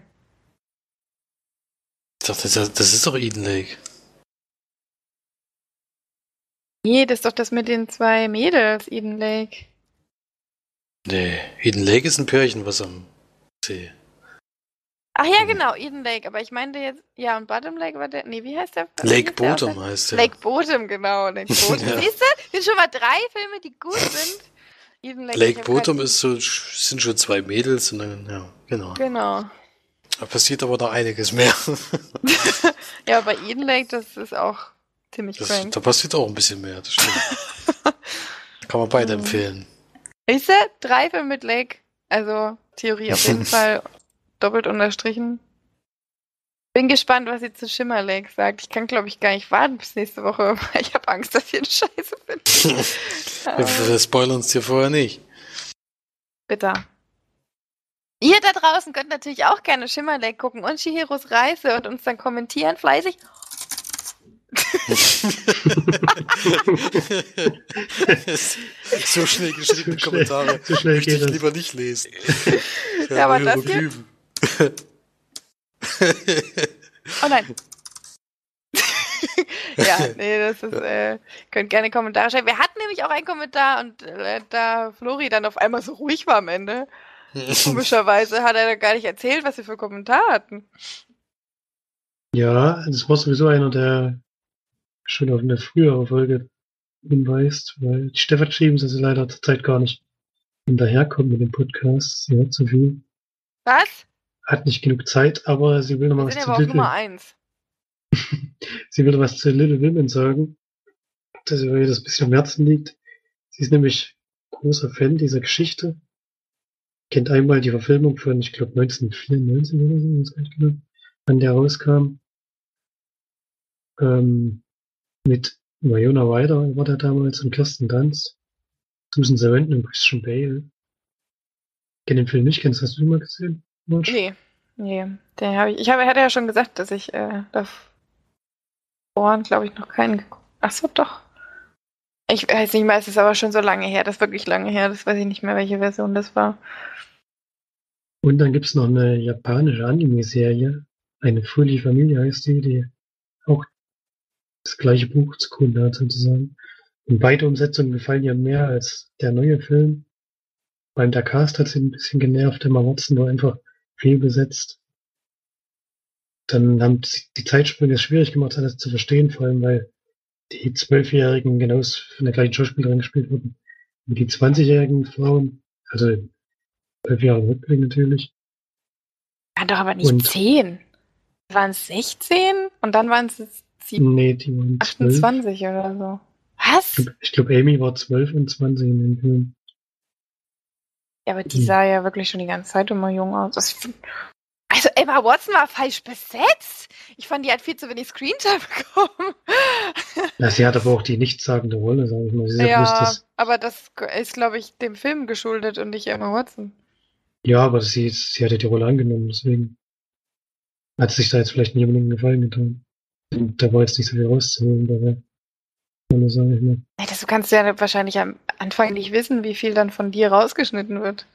Ich dachte, das, ist doch Eden Lake. Nee, das ist doch das mit den zwei Mädels, Eden Lake. Nee, Eden Lake ist ein Pärchen, was am See. Ach ja, Hm. genau, Eden Lake. Aber ich meinte jetzt, ja, und Bottom Lake war der. Nee, wie heißt der? Lake heißt der Bottom Aussage? heißt der. Lake Bottom, genau. Lake Bottom. Ja. Siehst du? Sind schon mal drei Filme, die gut sind. Eden Lake, Lake Bottom ist so, sind schon zwei Mädels und dann, ja, genau. Genau. Da passiert aber noch einiges mehr. Ja, bei Eden Lake, das ist auch ziemlich Das, crank. da passiert auch ein bisschen mehr, das stimmt. Kann man beide Mhm. empfehlen. Siehst du? Drei Filme mit Lake. Also, Theorie auf jeden Fall doppelt unterstrichen. Bin gespannt, was sie zu Shimmer Lake sagt. Ich kann, glaube ich, gar nicht warten bis nächste Woche, weil ich habe Angst, dass ich eine Scheiße finde. Wir, wir spoilern uns dir vorher nicht. Bitter. Ihr da draußen könnt natürlich auch gerne Shimmer Lake gucken und Shihiros Reise und uns dann kommentieren fleißig. so schnell geschriebene So schnell- Kommentare so schnell möchte ich das. lieber nicht lesen. Ja, aber das hier-. Oh nein. ja, nee, das ist, äh, könnt gerne Kommentare schreiben. Wir hatten nämlich auch einen Kommentar und äh, da Flori dann auf einmal so ruhig war am Ende. Komischerweise hat er da gar nicht erzählt, was wir für Kommentar hatten. Ja, das war sowieso einer, der schon auf eine frühere Folge hinweist, weil die Stefan geschrieben, dass sie leider zurzeit gar nicht hinterherkommt mit dem Podcast. Sie hat zu viel, Was? Hat nicht genug Zeit, aber sie will noch mal was zu Little, Nummer eins. sie will was zu Little Women sagen, dass ihr das ein bisschen am Herzen liegt. Sie ist nämlich großer Fan dieser Geschichte. Kennt einmal die Verfilmung von, ich glaube, 1994 oder so, genau, wann der rauskam. Ähm, mit Winona Ryder war der damals und Kirsten Dunst, Susan Sarandon und Christian Bale. Kenn den Film nicht, kennst du das schon mal gesehen? Marge? Nee. Nee. Den hab ich, ich habe, hatte ja schon gesagt, dass ich äh, davor, glaube ich, noch keinen geguckt Ach so, doch. Ich weiß nicht mehr, es ist aber schon so lange her. Das ist wirklich lange her. Das weiß ich nicht mehr, welche Version das war. Und dann gibt's noch eine japanische Anime-Serie. Eine fröhliche Familie heißt die, die auch das gleiche Buch zu Kunde hat sozusagen. Und beide Umsetzungen gefallen ihr mehr als der neue Film. Beim der Cast hat sie ein bisschen genervt, Emma Watson war einfach fehlbesetzt. Dann haben die Zeitsprünge es schwierig gemacht, alles zu verstehen, vor allem weil die Zwölfjährigen genauso von der gleichen Schauspielerin gespielt wurden wie die 20-jährigen Frauen. Also zwölf Jahre Rückblick natürlich. Waren doch aber nicht Und- 10. Waren es 16 und dann waren es sieben- Nee, die waren zwölf. 28 oder so. Was? Ich glaube, glaub, Amy war 12 und 20 in dem Film. Ja, aber die Hm. sah ja wirklich schon die ganze Zeit immer jung aus. Find- Also Emma Watson war falsch besetzt. Ich fand, die hat viel zu wenig Screentime bekommen. Ja, sie hat aber auch die nichtssagende Rolle, sage ich mal. Sie ja, das, aber das ist, glaube ich, dem Film geschuldet und nicht Emma Watson. ja, aber sie, sie hat ja die Rolle angenommen, deswegen hat sich da jetzt vielleicht nicht unbedingt einen Gefallen getan. Und da war jetzt nicht so viel rauszuholen dabei. Sage ich mal. Das kannst du ja wahrscheinlich am Anfang nicht wissen, wie viel dann von dir rausgeschnitten wird.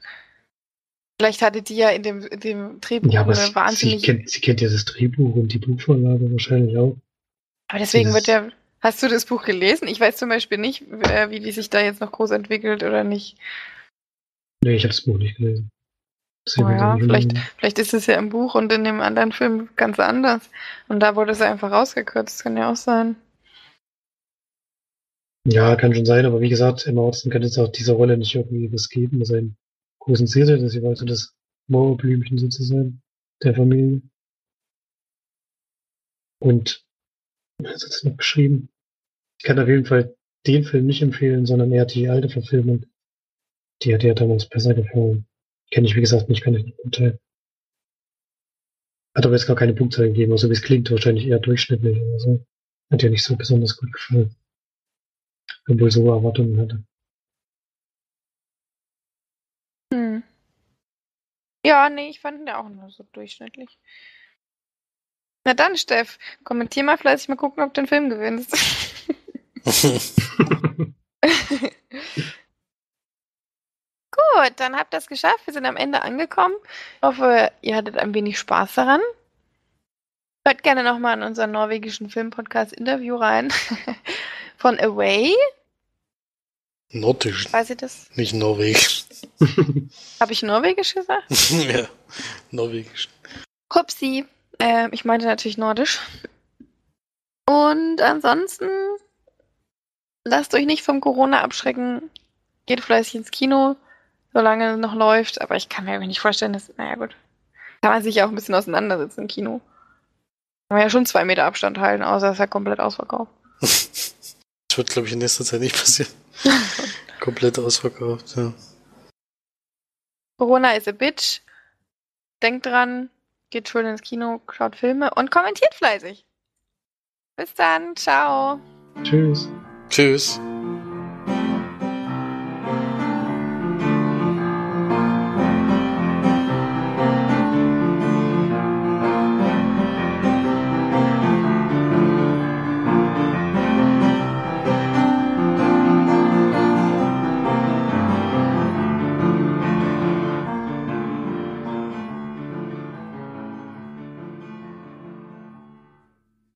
Vielleicht hatte die ja in dem, in dem Drehbuch Ja, aber eine sie, sie, wahnsinnig. kennt, sie kennt ja das Drehbuch und die Buchvorlage wahrscheinlich auch. aber deswegen dieses- wird ja. Hast du das Buch gelesen? Ich weiß zum Beispiel nicht, äh, wie die sich da jetzt noch groß entwickelt oder nicht. Nee, ich habe das Buch nicht gelesen. Oh ja, vielleicht- Vielleicht ist es ja im Buch und in dem anderen Film ganz anders. Und da wurde es einfach rausgekürzt. Das kann ja auch sein. Ja, kann schon sein, aber wie gesagt, Emma Watson kann jetzt auch dieser Rolle nicht irgendwie was geben, das einen großen Ziel dass sie wollte das Mauerblümchen sozusagen der Familie. Und was hat sie noch beschrieben? Ich kann auf jeden Fall den Film nicht empfehlen, sondern eher die alte Verfilmung. Die hat ihr damals besser gefallen. Kenne ich, wie gesagt, nicht, kann ich nicht urteilen. Hat aber jetzt gar keine Punktzahl gegeben, also wie es klingt, wahrscheinlich eher durchschnittlich oder so. Hat ihr nicht so besonders gut gefallen. Obwohl so Erwartungen hatte. Hm. Ja, nee, ich fand ihn ja auch nur so durchschnittlich. Na dann, Steff, kommentier mal fleißig, mal gucken, ob du den Film gewinnst. Gut, dann habt ihr es geschafft. Wir sind am Ende angekommen. Ich hoffe, ihr hattet ein wenig Spaß daran. Hört gerne nochmal in unseren norwegischen Filmpodcast Interview rein. Von Away. Nordisch, Weiß ihr das? nicht Norwegisch. Habe ich Norwegisch gesagt? ja, Norwegisch. Hupsi. Äh, ich meinte natürlich Nordisch. Und ansonsten lasst euch nicht vom Corona abschrecken. Geht fleißig ins Kino, solange es noch läuft. Aber ich kann mir nicht vorstellen, dass, naja gut, kann man sich ja auch ein bisschen auseinandersetzen im Kino. Kann man ja schon zwei Meter Abstand halten, außer es ist ja komplett ausverkauft. Das wird, glaube ich, in nächster Zeit nicht passieren. Komplett ausverkauft, ja. Corona is a bitch. Denkt dran, geht schön ins Kino, schaut Filme und kommentiert fleißig. Bis dann, ciao. Tschüss. Tschüss.